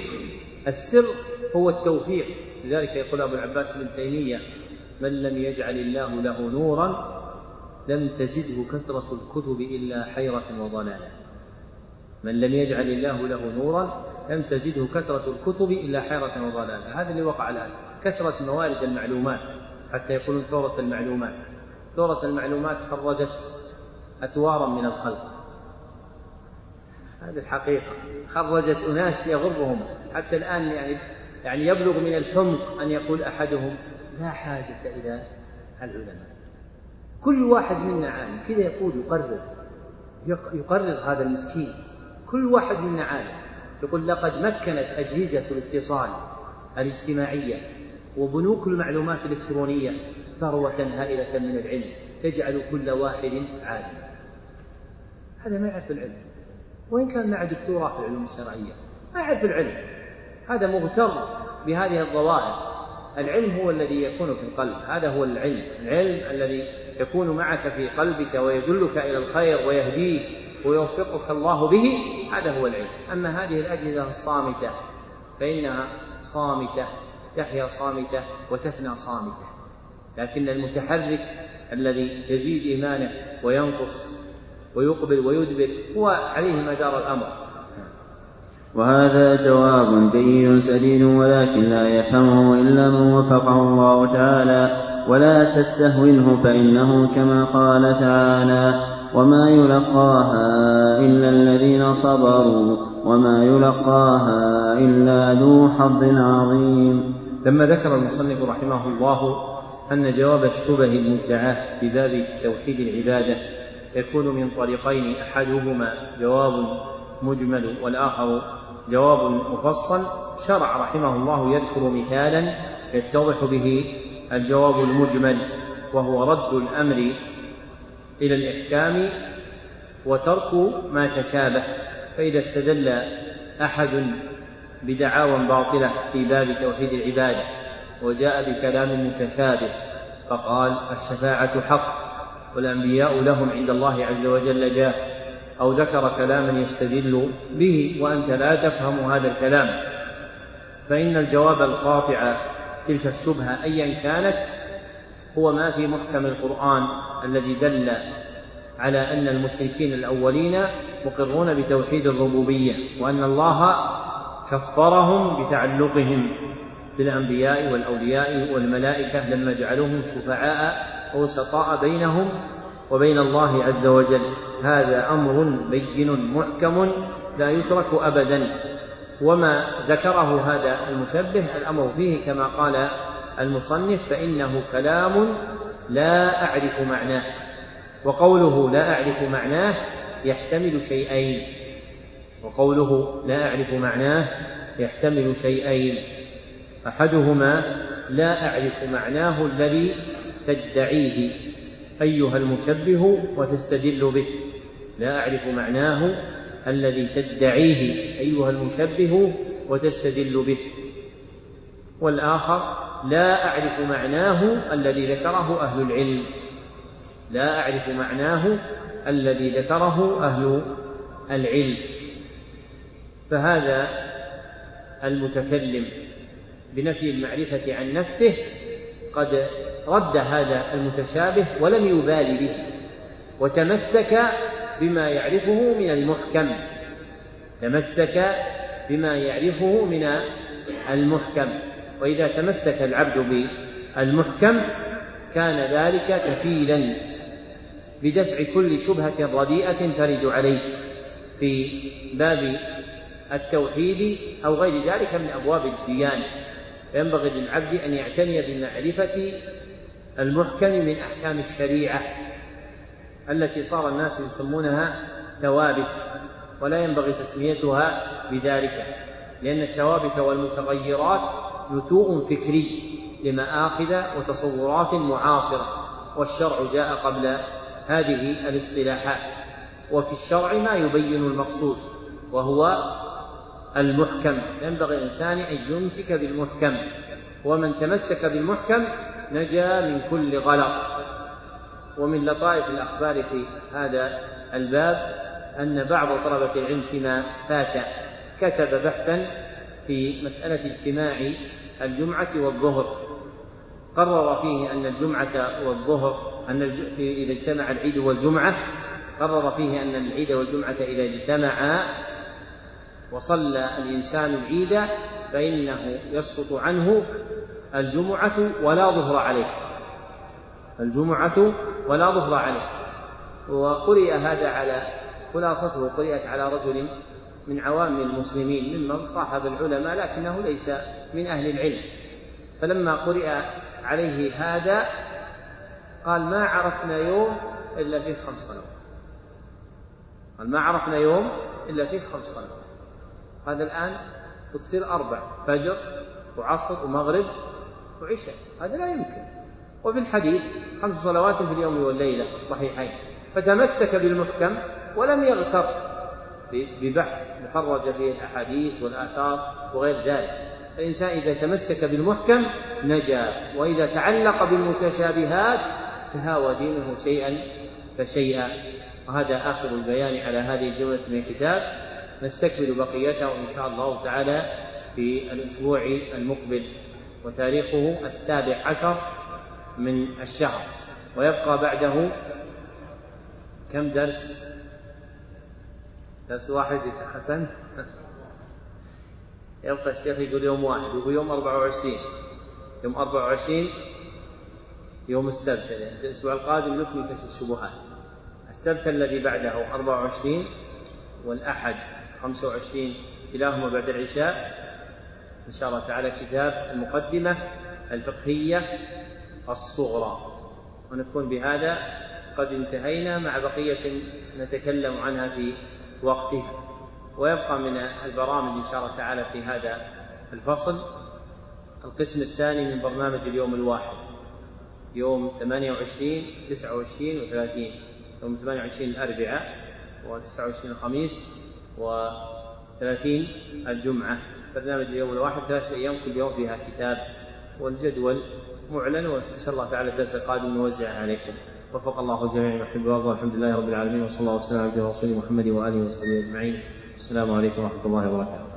السر هو التوفيق. لذلك يقول أبو العباس بن تيمية من لم يجعل الله له نورا لم تزده كثرة الكتب إلا حيرة وضلالا. من لم يجعل الله له نورا لم تزده كثرة الكتب إلا حيرة وضلالا هذا اللي وقع الآن. كثرة موارد المعلومات حتى يقولون ثورة المعلومات. ثورة المعلومات خرجت أثوارا من الخلق. هذه الحقيقة. خرجت أناس يغرهم. حتى الآن يعني يعني يبلغ من الحمق أن يقول أحدهم لا حاجة إلى العلماء. كل واحد منا عالم. كذا يقول يقرر يقرر هذا المسكين. كل واحد منا عالم. يقول لقد مكنت أجهزة الاتصال الاجتماعية وبنوك المعلومات الإلكترونية ثروة هائلة من العلم تجعل كل واحد عالما. هذا ما يعرف العلم. وإن كان مع دكتوراه في العلوم الشرعية ما يعرف العلم. هذا مغتر بهذه الظواهر. العلم هو الذي يكون في القلب. هذا هو العلم. العلم الذي يكون معك في قلبك ويدلك إلى الخير ويهديك. ويوفقك الله به هذا هو العلم. أما هذه الأجهزة الصامتة فإنها صامتة تحيا صامتة وتفنى صامتة. لكن المتحرك الذي يزيد إيمانه وينقص ويقبل ويدبر هو عليه مدار الأمر. وهذا جواب جيد سديد ولكن لا يفهمه إلا من وفقه الله تعالى. ولا تستهونه فإنه كما قال تعالى وما يلقاها إلا الذين صبروا وما يلقاها إلا ذو حظ عظيم. لما ذكر المصنف رحمه الله أن جواب الشبه المدعاة في باب توحيد العبادة يكون من طريقين أحدهما جواب مجمل والآخر جواب مفصل. شرع رحمه الله يذكر مثالا يتضح به الجواب المجمل وهو رد الأمر إلى الإحكام وترك ما تشابه فإذا استدل أحد بدعاوى باطلة في باب توحيد العبادة وجاء بكلام متشابه فقال الشفاعة حق والأنبياء لهم عند الله عز وجل جاه أو ذكر كلاما يستدل به وأنت لا تفهم هذا الكلام. فإن الجواب القاطع تلك الشبهة أيا كانت هو ما في محكم القرآن الذي دل على أن المشركين الأولين مقرون بتوحيد الربوبية وأن الله كفرهم بتعلقهم بالأنبياء والأولياء والملائكة لما جعلوهم شفعاء وسطاء بينهم وبين الله عز وجل. هذا أمر بين محكم لا يترك أبدا. وما ذكره هذا المشبه الأمر فيه كما قال المصنف فإنه كلام لا أعرف معناه وقوله لا أعرف معناه يحتمل شيئين وقوله لا أعرف معناه يحتمل شيئين أحدهما لا أعرف معناه الذي تدعيه أيها المشبه وتستدل به لا أعرف معناه الذي تدعيه أيها المشبه وتستدل به والآخر لا أعرف معناه الذي ذكره أهل العلم. لا أعرف معناه الذي ذكره أهل العلم. فهذا المتكلم بنفي المعرفة عن نفسه قد رد هذا المتشابه ولم يبال به وتمسك بما يعرفه من المحكم. تمسك بما يعرفه من المحكم. وإذا تمسك العبد بالمحكم كان ذلك كفيلا بدفع كل شبهة رديئة ترد عليه في باب التوحيد أو غير ذلك من أبواب الديانه فينبغي للعبد أن يعتني بمعرفة المحكم من أحكام الشريعة التي صار الناس يسمونها ثوابت ولا ينبغي تسميتها بذلك لأن الثوابت والمتغيرات نتوء فكري لمآخذ وتصورات معاصرة والشرع جاء قبل هذه الاصطلاحات. وفي الشرع ما يبين المقصود وهو المحكم. ينبغي الإنسان أن يمسك بالمحكم ومن تمسك بالمحكم نجا من كل غلط. ومن لطائف الأخبار في هذا الباب أن بعض طلبة العلم فيما فات كتب بحثا في مسألة اجتماع الجمعة والظهر. قرر فيه أن الجمعة والظهر أن إذا اجتمع العيد والجمعة قرر فيه أن العيد والجمعة إذا اجتمعا وصلى الإنسان العيد فإنه يسقط عنه الجمعة ولا ظهر عليه. الجمعة ولا ظهر عليه. وقرئ هذا على خلاصته قرئت على رجل من عوام المسلمين ممن صاحب العلماء لكنه ليس من أهل العلم. فلما قرئ عليه هذا قال ما عرفنا يوم إلا فيه خمس صلوات. قال ما عرفنا يوم إلا فيه خمس صلوات. هذا الآن بتصير أربع فجر وعصر ومغرب وعشاء. هذا لا يمكن. وفي الحديث خمس صلوات في اليوم والليلة الصحيحين. فتمسك بالمحكم ولم يغتر. ببحث مخرج فيه الأحاديث والآثار وغير ذلك. الإنسان إذا تمسك بالمحكم نجا وإذا تعلق بالمتشابهات تهاوى دينه شيئا فشيئا. وهذا آخر البيان على هذه الجملة من الكتاب. نستكمل بقيته إن شاء الله تعالى في الأسبوع المقبل. وتاريخه السابع عشر من الشهر. ويبقى بعده كم درس؟ درس واحد حسن؟ يبقى الشيخ يقول يوم واحد يقول يوم 24 يوم 24 يوم السبت. يعني الأسبوع القادم نكمل كشف الشبهات. السبت الذي بعده 24 والأحد 25 كلاهما بعد العشاء. إن شاء الله تعالى كتاب المقدمة الفقهية الصغرى. ونكون بهذا قد انتهينا مع بقية نتكلم عنها في وقتها ويبقى من البرامج إن شاء الله تعالى في هذا الفصل. القسم الثاني من برنامج اليوم الواحد. يوم 28 29 و 30 يوم 28 الأربعاء و29 الخميس و30 الجمعة. برنامج اليوم الواحد ثلاثة أيام كل يوم فيها كتاب والجدول معلن وإن شاء الله تعالى الدرس القادم نوزعه عليكم. وفق الله الجميع يحب ويرضى والحمد لله رب العالمين وصلى الله وسلم على محمد وآله وصحبه أجمعين. السلام عليكم ورحمة الله وبركاته.